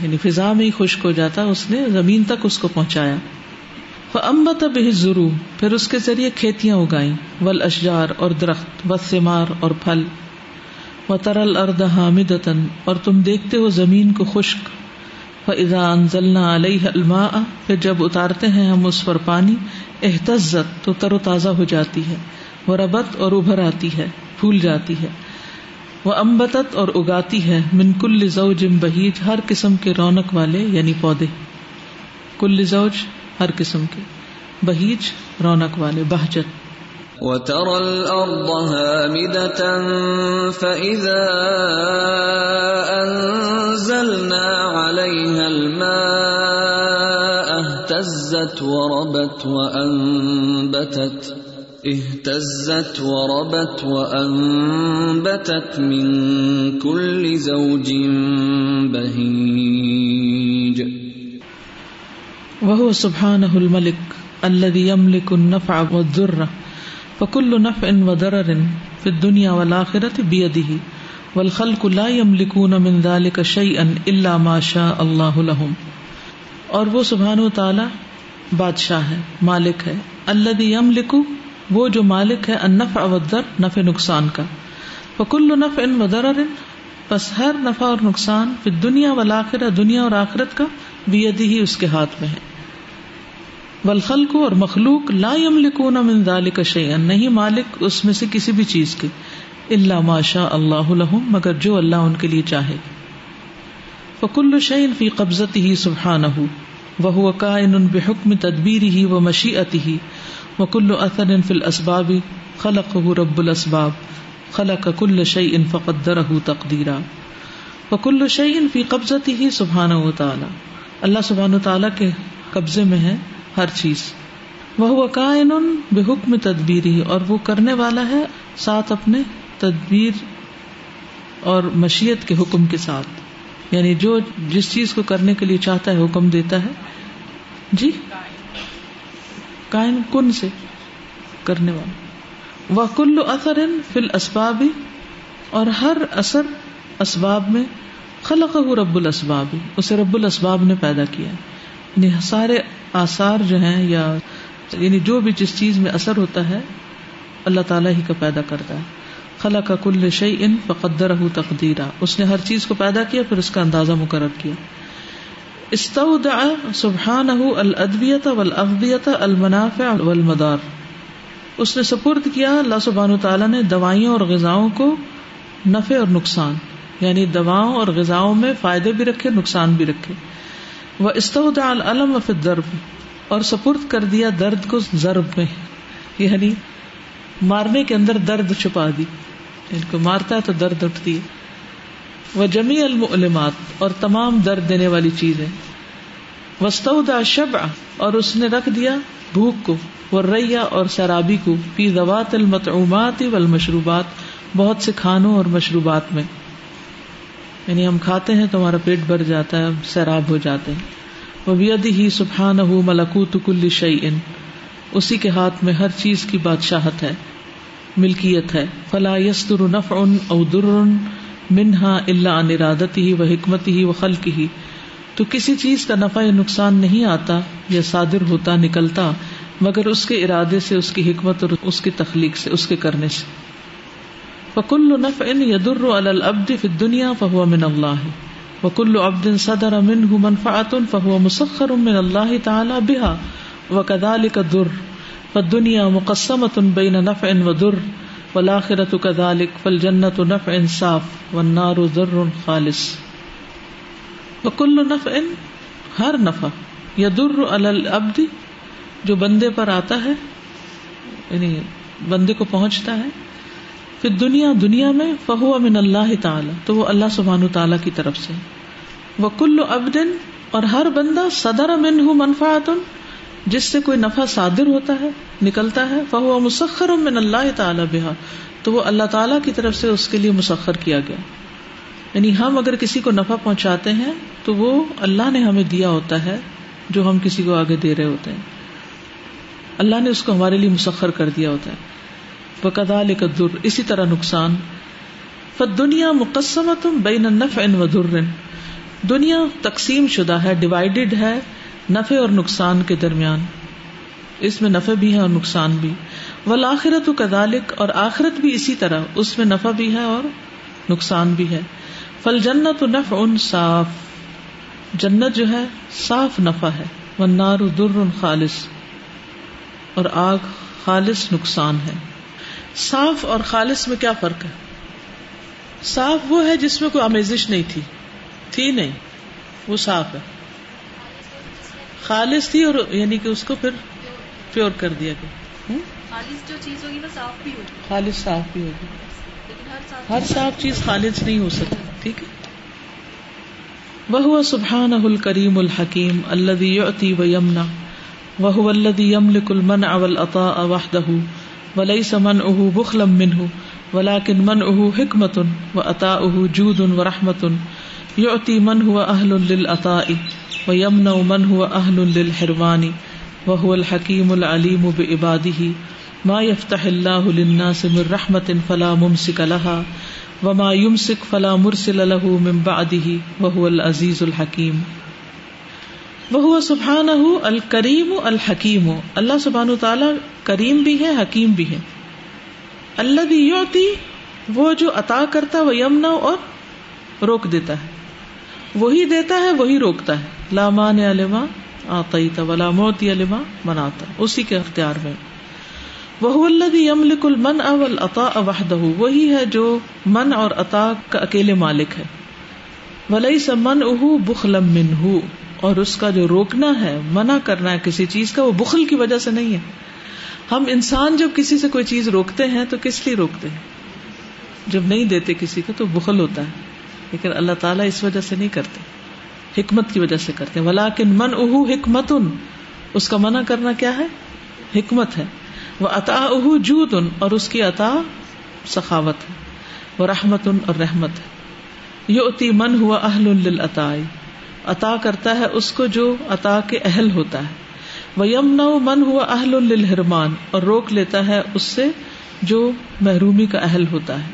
یعنی فضا میں ہی خشک ہو جاتا، اس نے زمین تک اس کو پہنچایا۔ امبت بہ ضرو پھر اس کے ذریعے کھیتیاں اگائیں۔ ول اشجار اور درخت و سمار اور پھل۔ و ترل ارد حامدن اور تم دیکھتے ہو زمین کو خشک۔ فضا انزلنا علیہ الما پھر جب اتارتے ہیں ہم اس پر پانی احتزت تو تر و تازہ ہو جاتی ہے وہ ربت اور ابھر آتی ہے، پھول جاتی ہے۔ وہ امبتت اور اگاتی ہے من کل زوج بہیج ہر قسم کے رونق والے یعنی پودے۔ کل زوج ہر قسم کے بہیج، رونق والے بہجت وترى الأرض هامدة فإذا أنزلنا عليها الماء اهتزت وربت وأنبتت۔ اهتزت وربت وأنبتت من كل زوج بهيج. وهو سبحانه الملك الذي يملك النفع والضر فکل نف ان و درر فی دنیا والآخرت بیدہ والخلق لا یملکون من ذلك شیئا الا ما شاء اللہ لهم. اور وہ سبحان و تعالی بادشاہ ہے، مالک ہے اللہ یملک وہ جو مالک ہے النفع والضر نفع نقصان کا۔ فکل نف ان و درر پس ہر نفع اور نقصان فی دنیا والآخرت دنیا اور آخرت کا بیدہ ہی اس کے ہاتھ میں ہے۔ والخلق اور مخلوق لا يملكون من ذلك شيئا نہیں مالک اس میں سے کسی بھی چیز کے، الا ما شاء اللہ لهم مگر جو اللہ ان کے لیے چاہے۔ فكل شيء في قبضته سبحانه وهو كائن بحكم تدبيره ومشيئته وكل اثر في الاسباب خلقه رب الاسباب، خلق كل شيء فقدره تقديرا وكل شيء في قبضته سبحانه وتعالى اللہ سبحانہ وتعالی کے قبضے میں ہے ہر چیز۔ وہ کائن بے حکم تدبیری اور وہ کرنے والا ہے ساتھ اپنے تدبیر اور مشیت کے حکم کے ساتھ۔ یعنی جو جس چیز کو کرنے کے لیے چاہتا ہے حکم دیتا ہے۔ جی؟ کائن کن سے کرنے والا۔ وہ اثر فل اسبابی اور ہر اثر اسباب میں خلق رب الاسباب۔ اسے رب الاسباب نے پیدا کیا یعنی سارے آثار جو ہیں یا یعنی جو بھی جس چیز میں اثر ہوتا ہے، اللہ تعالیٰ ہی کا پیدا کرتا ہے۔ خلا کا کل شعی ان فقدر تقدیرا۔ اس نے ہر چیز کو پیدا کیا، پھر اس کا اندازہ مقرر کیا۔ استودع سبحان الدبیت ولابیت المنافع والمدار۔ اس نے سپرد کیا، اللہ سبحان تعالیٰ نے دوائیوں اور غذاؤں کو نفع اور نقصان۔ یعنی دواؤں اور غذاؤں میں فائدے بھی رکھے، نقصان بھی رکھے۔ وہ استعدا العلم و درب اور سپرد کر دیا درد کو ضرب میں۔ یعنی مارنے کے اندر درد چھپا دی۔ ان کو مارتا ہے تو درد اٹھتی ہے۔ وہ جمی المعلمات اور تمام درد دینے والی چیزیں۔ وسطا شب اور اس نے رکھ دیا بھوک کو۔ وہ ریا اور سرابی کو۔ پی دوات المتعومات والمشروبات۔ بہت سے کھانوں اور مشروبات میں۔ یعنی ہم کھاتے ہیں تو ہمارا پیٹ بھر جاتا ہے سیراب ہو جاتے ہیں۔ وہ بیدی ہی سبحان ہو ملکوت کل شعی اسی کے ہاتھ میں ہر چیز کی بادشاہت ہے۔ ملکیت ہے۔ فلا یستر نف ان او در منہا اللہ ان ارادت ہی و حکمت ہی و خلق ہی تو کسی چیز کا نفع یا نقصان نہیں آتا یا صادر ہوتا، نکلتا، مگر اس کے ارادے سے، اس کی حکمت اور اس کی تخلیق سے، اس کے کرنے سے۔ فکل نف ان یدر العبد فی دنیا فہو من اللہ۔ وکل عبد صدر من منفعت فہو مسخر من اللہ تعالی بها وكذلك الدر فالدنيا مقسمة بين نفع ودر والآخرة كذلك، فالجنة نفع صاف والنار ذر خالص. وكل نفع، ہر نفع یدر العبد جو بندے پر آتا ہے یعنی بندے کو پہنچتا ہے پھر دنیا دنیا میں، فہو من اللہ تعالیٰ، تو وہ اللہ سبحان تعالیٰ کی طرف سے۔ وہ کل ابدن اور ہر بندہ صدر امن ہوں جس سے کوئی نفع صادر ہوتا ہے، نکلتا ہے، فہو مسخر من اللہ تعالیٰ بحا تو وہ اللہ تعالیٰ کی طرف سے اس کے لیے مسخر کیا گیا۔ یعنی ہم اگر کسی کو نفع پہنچاتے ہیں، تو وہ اللہ نے ہمیں دیا ہوتا ہے، جو ہم کسی کو آگے دے رہے ہوتے ہیں۔ اللہ نے اس کو ہمارے لیے مسخر کر دیا ہوتا ہے۔ کدال در اسی طرح نقصان۔ دنیا مقصمت بین نفع و در دنیا تقسیم شدہ ہے ڈیوائڈیڈ ہے۔ نفع اور نقصان کے درمیان۔ اس میں نفع بھی ہے اور نقصان بھی۔ والآخرت کذالک، اور آخرت بھی اسی طرح، اس میں نفع بھی ہے اور نقصان بھی ہے۔ فل جنت نف ان صاف۔ جنت جو ہے، صاف نفع ہے۔ ونار در خالص۔ اور آگ خالص نقصان ہے۔ صاف اور خالص میں کیا فرق ہے؟ صاف وہ ہے جس میں کوئی آمیزش نہیں تھی۔ تھی نہیں۔ وہ صاف ہے۔ خالص تھی اور یعنی کہ اس کو پھر پیور کر دیا گیا۔ خالص جو چیز ہوگی وہ صاف بھی ہوگی۔ خالص صاف بھی ہوگی۔ لیکن ہر صاف چیز خالص نہیں ہو سکتی ٹھیک ہے؟ وہ سبحان الکریم الحکیم اللہ یعطی و یمنا وہ الذي يملك المنع والعطاء وحده وليس منعه بخلا منه ولكن منعه حكمة وعطاؤه جود ورحمة يعطي من هو أهل للعطاء۔ ويمنع من هو أهل للحرمان وهو الحكيم العليم بعباده ما يفتح الله للناس من رحمة فلا ممسك لها وما يمسك فلا مرسل له من بعده وهو العزيز الحكيم وہ سبحان الکریم الحکیم اللہ سبحان تعالیٰ کریم بھی ہے، حکیم بھی ہے۔ اللہ بھی یوتی وہ جو عطا کرتا وہ یمنا اور روک دیتا ہے۔ وہی دیتا ہے، وہی روکتا ہے۔ لامان علما آتا ولا موتی علما مناتا اسی کے اختیار میں۔ وہ اللہ یملک المن اول عطا وحدہ۔ وہی ہے جو من اور عطا کا اکیلے مالک ہے۔ ولی سمن اہ بخلم من اور اس کا جو روکنا ہے، منع کرنا ہے کسی چیز کا، وہ بخل کی وجہ سے نہیں ہے۔ ہم انسان جب کسی سے کوئی چیز روکتے ہیں، تو کس لیے روکتے ہیں؟ جب نہیں دیتے کسی کو، تو بخل ہوتا ہے۔ لیکن اللہ تعالیٰ اس وجہ سے نہیں کرتے۔ حکمت کی وجہ سے کرتے ہیں۔ ولاکن من اہ حکمت ان اس کا منع کرنا کیا ہے؟ حکمت ہے۔ وہ عطا اہ جود۔ ان اور اس کی عطا سخاوت ہے۔ وہ رحمت ان اور رحمت ہے۔ یہ اتی من ہوا اہل العطائی عطا کرتا ہے اس کو جو عطا کے اہل ہوتا ہے۔ وہ یم من ہوا اہل الحرمان اور روک لیتا ہے اس سے جو محرومی کا اہل ہوتا ہے۔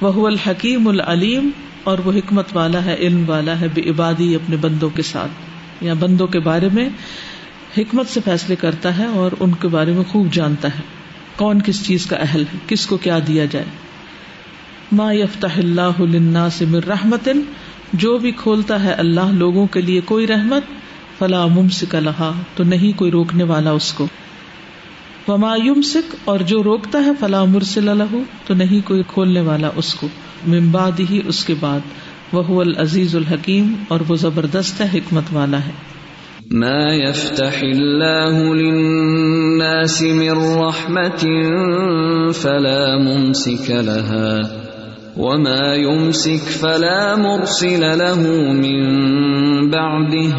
وہ الحکیم العلیم۔ اور وہ حکمت والا ہے، علم والا ہے، بے عبادی اپنے بندوں کے ساتھ۔ یا بندوں کے بارے میں حکمت سے فیصلے کرتا ہے اور ان کے بارے میں خوب جانتا ہے۔ کون کس چیز کا اہل ہے؟ کس کو کیا دیا جائے؟ ما یفتح اللہ سے مر رحمت جو بھی کھولتا ہے اللہ لوگوں کے لیے کوئی رحمت، فلا ممسک لہا تو نہیں کوئی روکنے والا اس کو۔ وما یمسک اور جو روکتا ہے، فلا مرسل لہو تو نہیں کوئی کھولنے والا اس کو۔ ممباد ہی اس کے بعد۔ وہ العزیز الحکیم اور وہ زبردست ہے، حکمت والا ہے۔ ما يفتح الله للناس من رحمة فلا ممسك لها۔ وما يمسك، فلا مرسل له من بعده۔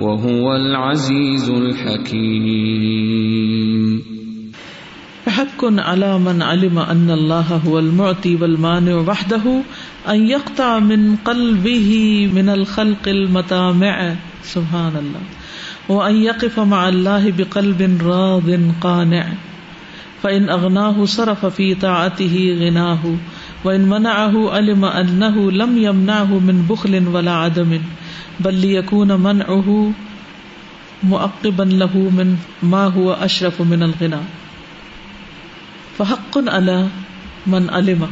وهو العزيز الحكيم۔ حق على من علم أن الله هو المعطي والمانع وحده أن يقطع من قلبه من الخلق المتامع. سبحان الله. وأن يقف مع الله بقلب راض قانع. فإن أغناه صرف في طاعته غناه. وإن منعه علم أنه لم يمنعه من بخل ولا عدم. بل ليكون منعه مؤقبا له من ما هو أشرف من الغنى فحق على من علم.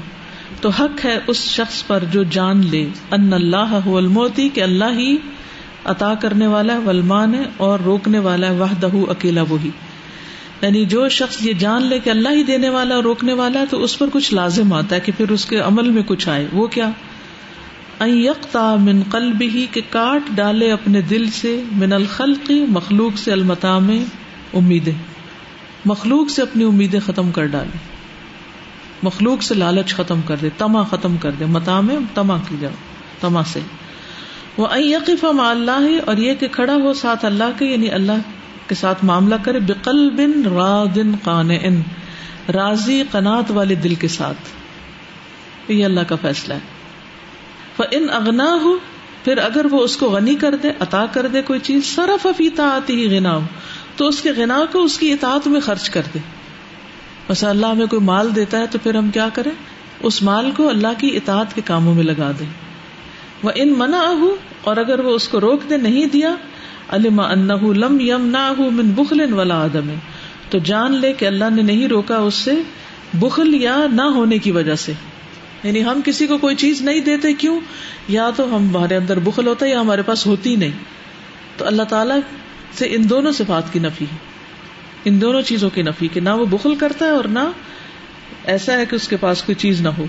تو حق ہے اس شخص پر جو جان لے. ان اللہ هو الموتی کہ اللہ ہی عطا کرنے والا ہے والمان اور روکنے والا ہے، وحدہ، اکیلا وہی. یعنی جو شخص یہ جان لے کہ اللہ ہی دینے والا اور روکنے والا ہے، تو اس پر کچھ لازم آتا ہے کہ پھر اس کے عمل میں کچھ آئے. وہ کیا؟ یکتا من قلب ہی کہ کاٹ ڈالے اپنے دل سے، من الخلقی مخلوق سے المتا میں امیدیں. مخلوق سے اپنی امیدیں ختم کر ڈالے مخلوق سے لالچ ختم کر دے تما ختم کر دے متا میں تما کی جاؤ تما سے۔ وہ یقف اللہ اور یہ کہ کھڑا ہو ساتھ اللہ کے یعنی اللہ کے ساتھ معاملہ کرے بکل بن را دن قان راضی قنات والے دل کے ساتھ۔ یہ اللہ کا فیصلہ ہے۔ ان اگنا ہو پھر اگر وہ اس کو غنی کر دے، عطا کر دے کوئی چیز سرف افیتا آتی ہی گنا ہو تو اس کے گنا کو اس کی اطاعت میں خرچ کر دے۔ بس اللہ ہمیں کوئی مال دیتا ہے تو پھر ہم کیا کریں؟ اس مال کو اللہ کی اطاعت کے کاموں میں لگا دیں۔ وہ ان منع ہو اور اگر وہ اس کو روک دے، نہیں دیا، علم انہ لم یم نہ من بخل ولا آدم تو جان لے کہ اللہ نے نہیں روکا اس سے بخل یا نہ ہونے کی وجہ سے۔ یعنی ہم کسی کو کوئی چیز نہیں دیتے، کیوں؟ یا تو ہمارے اندر بخل ہوتا ہے یا ہمارے پاس ہوتی نہیں۔ تو اللہ تعالی سے ان دونوں صفات کی نفی ہے۔ ان دونوں چیزوں کی نفی کہ نہ وہ بخل کرتا ہے اور نہ ایسا ہے کہ اس کے پاس کوئی چیز نہ ہو۔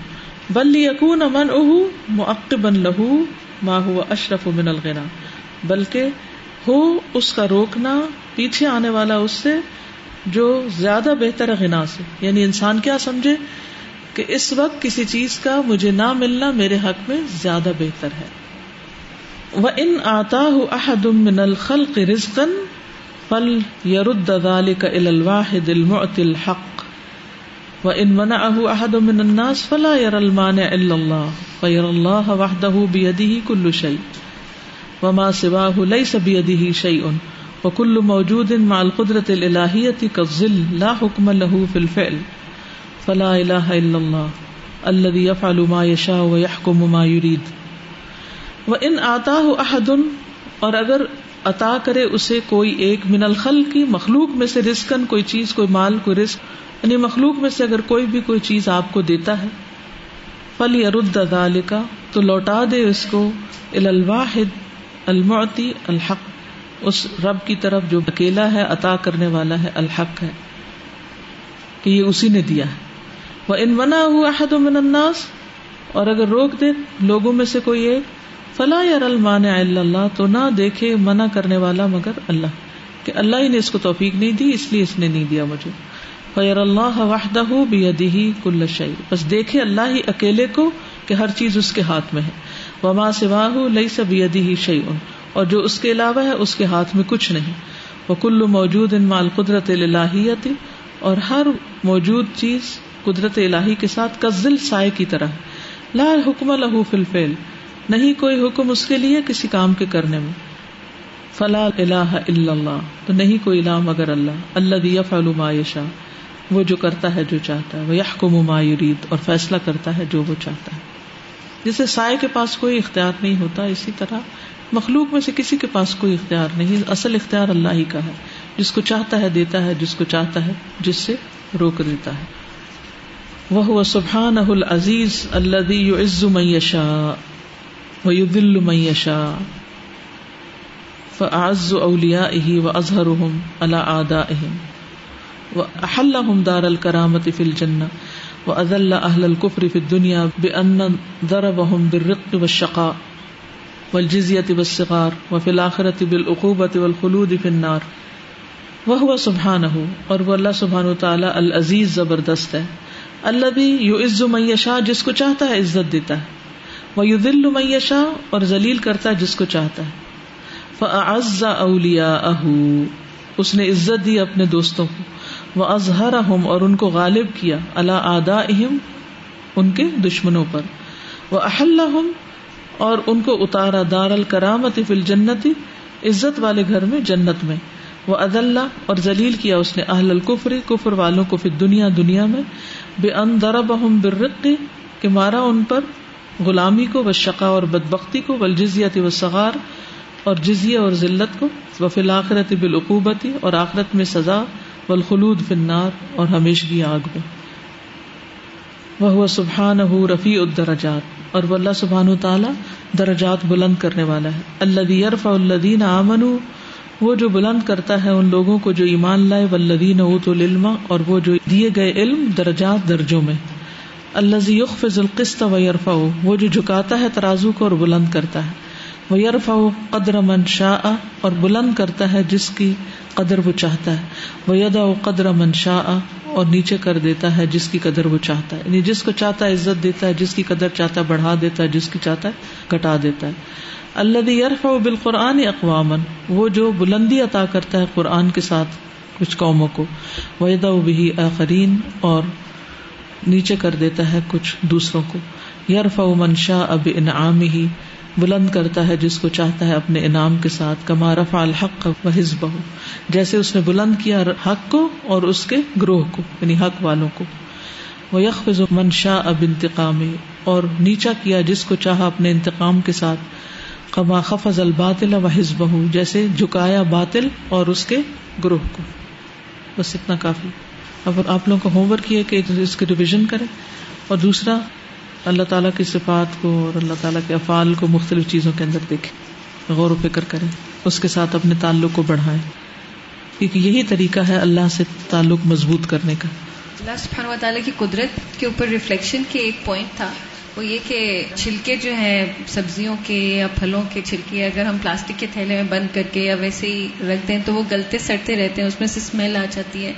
بل یقون امن اہ معقبن لہو ما ہوا اشرف من الغنا۔ بلکہ ہو اس کا روکنا پیچھے آنے والا اس سے جو زیادہ بہتر ہے غنا سے۔ یعنی انسان کیا سمجھے کہ اس وقت کسی چیز کا مجھے نہ ملنا میرے حق میں زیادہ بہتر ہے۔ وہ ان آتا احد من الخلق رزقن فل یرد ذلك الى الواحد المعطي الحق. وان منعه احد من الناس فلا يرى المانع الا الله. فيرى الله وحده بيده كل شيء. وما سواه ليس بيده شيء. وكل موجود مع القدرة الإلهية كالظل. لا حكم له في الفعل. فلا إله إلا الله. الذي يفعل ما يشاء ويحكم ما يريد. وہ وإن آتاه أحد اور اگر عطا کرے اسے کوئی ایک من الخل کی مخلوق میں سے رسکن کوئی چیز، کوئی مال، کوئی رسک یعنی مخلوق میں سے اگر کوئی بھی کوئی چیز آپ کو دیتا ہے فل ارد کا تو لوٹا دے اس کو الواحد المعتی الحق۔ اس رب کی طرف جو اکیلا ہے، عطا کرنے والا ہے، الحق ہے۔ کہ یہ اسی نے دیا ہے۔ وہ ان منا ہوا حد من الناس، اور اگر روک دے، لوگوں میں سے کوئی ایک فلا یار المان اللہ، تو نہ دیکھے، منع کرنے والا مگر اللہ۔ کہ اللہ ہی نے اس کو توفیق نہیں دی، اس لیے اس نے نہیں دیا مجھے۔ فیر اللہ وحدہ بھی کل شعی بس دیکھے اللہ ہی اکیلے کو کہ ہر چیز اس کے ہاتھ میں ہے۔ وما سواہ لئی سب ہی شعی اور جو اس کے علاوہ ہے، اس کے ہاتھ میں کچھ نہیں۔ وہ کلو موجود ان مال قدرت الہیتی اور ہر موجود چیز قدرت الہی کے ساتھ، کزل سائے کی طرح۔ لا حکم لہو فل فیل نہیں کوئی حکم اس کے لیے کسی کام کے کرنے میں۔ فلا الہ الا اللہ، تو نہیں کوئی الہ مگر اللہ۔ اللہ دیا ما یشا وہ جو کرتا ہے جو چاہتا ہے۔ وہ یحکم ما یرید، اور فیصلہ کرتا ہے جو وہ چاہتا ہے۔ جسے سائے کے پاس کوئی اختیار نہیں ہوتا، اسی طرح مخلوق میں سے کسی کے پاس کوئی اختیار نہیں۔ اصل اختیار اللہ ہی کا ہے۔ جس کو چاہتا ہے دیتا ہے، جس کو چاہتا ہے، جس سے روک دیتا ہے۔ وہ سبحان العزیز اللہ عز میشا ويذل من يشاء فأعز أوليائه وأظهرهم على آدائهم وأحلهم دار الكرامة في الجنة وأذل أهل الكفر في الدنيا بأن ضربهم بالرق والشقاء والجزية بالصغار وفي الآخرة بالعقوبة والخلود في النار وهو سبحانه اور وہ اللہ سبحانہ وتعالی العزیز زبردست ہے اللہ بھی یو عز میشا جس کو چاہتا ہے عزت دیتا ہے دل میشا اور ذلیل کرتا ہے جس کو چاہتا ہے۔ فعز اولیا اہ اس نے عزت دی اپنے دوستوں کو۔ وہ اظہر اور ان کو غالب کیا۔ اللہ آدا اہم ان کے دشمنوں پر۔ وہ احل اور ان کو اتارا دار الکرامت فل جنتی عزت والے گھر میں، جنت میں۔ وہ عد اللہ اور ذلیل کیا اس نے اہل الکفری کفر والوں کو پھر دنیا دنیا میں۔ بے ان درب برقی کہ مارا ان پر۔ غلامی کو و شقا اور بد بختی کو ولجزیت و سغار اور جزیہ اور ذلت کو، و فی الآخرت بالعقوبتی اور آخرت میں سزا، والخلود فی النار اور ہمیشگی آگ میں۔ وہ سبحان رفیع الدرجات اور وہ اللہ سبحان تعالیٰ درجات بلند کرنے والا ہے۔ اللہ یرف الدین آمن وہ جو بلند کرتا ہے ان لوگوں کو جو ایمان لائے ولدین اوت العلم اور وہ جو دیے گئے علم درجات درجوں میں۔ اللہ یخفض القسط و یرفا وہ جو جھکاتا ہے ترازو کو اور بلند کرتا ہے۔ وہ یرفا قدر من شاہ اور بلند کرتا ہے جس کی قدر وہ چاہتا ہے۔ وہ یدا قدر من شاہ اور نیچے کر دیتا ہے جس کی قدر وہ چاہتا ہے۔ یعنی جس کو چاہتا ہے عزت دیتا ہے، جس کی قدر چاہتا ہے بڑھا دیتا ہے، جس کی چاہتا ہے گٹا دیتا ہے۔ اللہ یرفا بالقرآن اقوام وہ جو بلندی عطا کرتا ہے قرآن کے ساتھ کچھ قوموں کو۔ ویدا بھی آخرین اور نیچے کر دیتا ہے کچھ دوسروں کو۔ یارف منشا اب انعام ہی بلند کرتا ہے جس کو چاہتا ہے اپنے انعام کے ساتھ، کما رفا الحق و حزب جیسے اس نے بلند کیا حق کو اور اس کے گروہ کو یعنی حق والوں کو۔ وہ یکف منشا اب انتقام اور نیچا کیا جس کو چاہا اپنے انتقام کے ساتھ۔ کما خفض الباطل و حزب جیسے جھکایا باطل اور اس کے گروہ کو۔ بس اتنا کافی۔ اب آپ لوگوں کا ہوم ورک یہ کہ اس کی ریویژن کریں اور دوسرا، اللہ تعالیٰ کی صفات کو اور اللہ تعالیٰ کے افعال کو مختلف چیزوں کے اندر دیکھیں، غور و فکر کریں، اس کے ساتھ اپنے تعلق کو بڑھائیں۔ کیونکہ یہی طریقہ ہے اللہ سے تعلق مضبوط کرنے کا۔ اللہ سبحانہ و تعالیٰ کی قدرت کے اوپر ریفلیکشن کے ایک پوائنٹ تھا۔ وہ یہ کہ چھلکے جو ہیں سبزیوں کے یا پھلوں کے چھلکے، اگر ہم پلاسٹک کے تھیلے میں بند کر کے یا ویسے ہی رکھ دیں تو وہ گلتے سڑتے رہتے ہیں، اس میں سے اسمیل آ جاتی ہے۔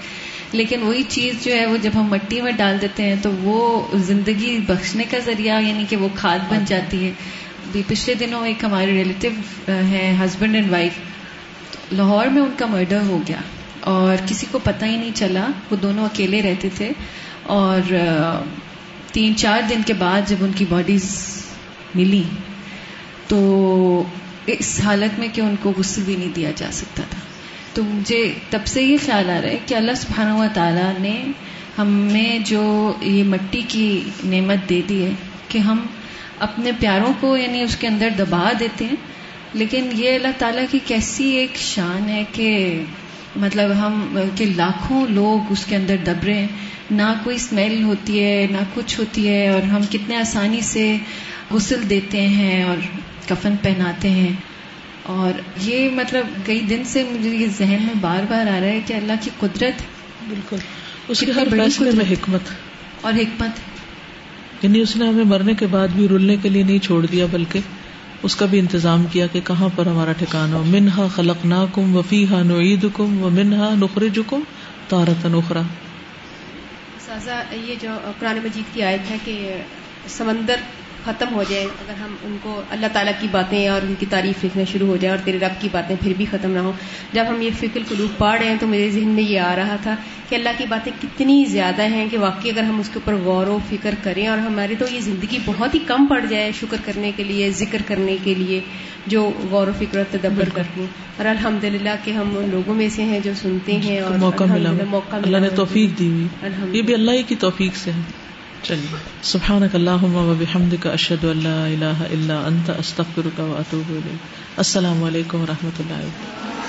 لیکن وہی چیز جو ہے وہ جب ہم مٹی میں ڈال دیتے ہیں تو وہ زندگی بخشنے کا ذریعہ یعنی کہ وہ کھاد بن جاتی ہے۔ پچھلے دنوں ایک ہمارے ریلیٹو ہیں، ہسبینڈ اینڈ وائف۔ لاہور میں ان کا مرڈر ہو گیا اور کسی کو پتہ ہی نہیں چلا۔ وہ دونوں اکیلے رہتے تھے اور تین چار دن کے بعد جب ان کی باڈیز ملی تو اس حالت میں کہ ان کو غسل بھی نہیں دیا جا سکتا تھا۔ تو مجھے تب سے یہ خیال آ رہا ہے کہ اللہ سبحانہ و تعالیٰ نے ہمیں جو یہ مٹی کی نعمت دے دی ہے کہ ہم اپنے پیاروں کو یعنی اس کے اندر دبا دیتے ہیں۔ لیکن یہ اللہ تعالیٰ کی کیسی ایک شان ہے کہ مطلب ہم کہ لاکھوں لوگ اس کے اندر دب رہے ہیں۔ نہ کوئی اسمیل ہوتی ہے، نہ کچھ ہوتی ہے اور ہم کتنے آسانی سے غسل دیتے ہیں اور کفن پہناتے ہیں۔ اور یہ مطلب کئی دن سے مجھے یہ ذہن میں بار بار آ رہا ہے کہ اللہ کی قدرت بالکل۔ اس کی ہر فیصلے میں حکمت۔ اور حکمت۔ یعنی اس نے ہمیں مرنے کے بعد بھی رولنے کے لیے نہیں چھوڑ دیا بلکہ اس کا بھی انتظام کیا کہ کہاں پر ہمارا ٹھکانا ہو۔ منہا خلق نا کم وفی ہا نعید کم و منہا نخرج کم تارت نخرا یہ جو قرآن مجید کی آیت ہے کہ سمندر ختم ہو جائے اگر ہم ان کو اللہ تعالیٰ کی باتیں اور ان کی تعریف لکھنا شروع ہو جائیں اور تیرے رب کی باتیں پھر بھی ختم نہ ہوں۔ جب ہم یہ فکر قلوب پڑھ رہے ہیں تو میرے ذہن میں یہ آ رہا تھا کہ اللہ کی باتیں کتنی زیادہ ہیں کہ واقعی اگر ہم اس کے اوپر غور و فکر کریں اور ہماری تو یہ زندگی بہت ہی کم پڑ جائے شکر کرنے کے لیے ذکر کرنے کے لیے جو غور و فکر اور تدبر کرتی ہیں۔ اور الحمد للہ کہ ہم ان لوگوں میں سے ہیں جو سنتے ہیں اور موقع ملا۔ موقع اللہ نے توفیق دی ہوئی۔ یہ بھی اللہ کی توفیق سے ہے۔ چلیے۔ سبحانك اللهم وبحمدك اشهد ان لا اله الا انت استغفرك واتوب اليك السلام علیکم و رحمۃ اللہ وبرکاتہ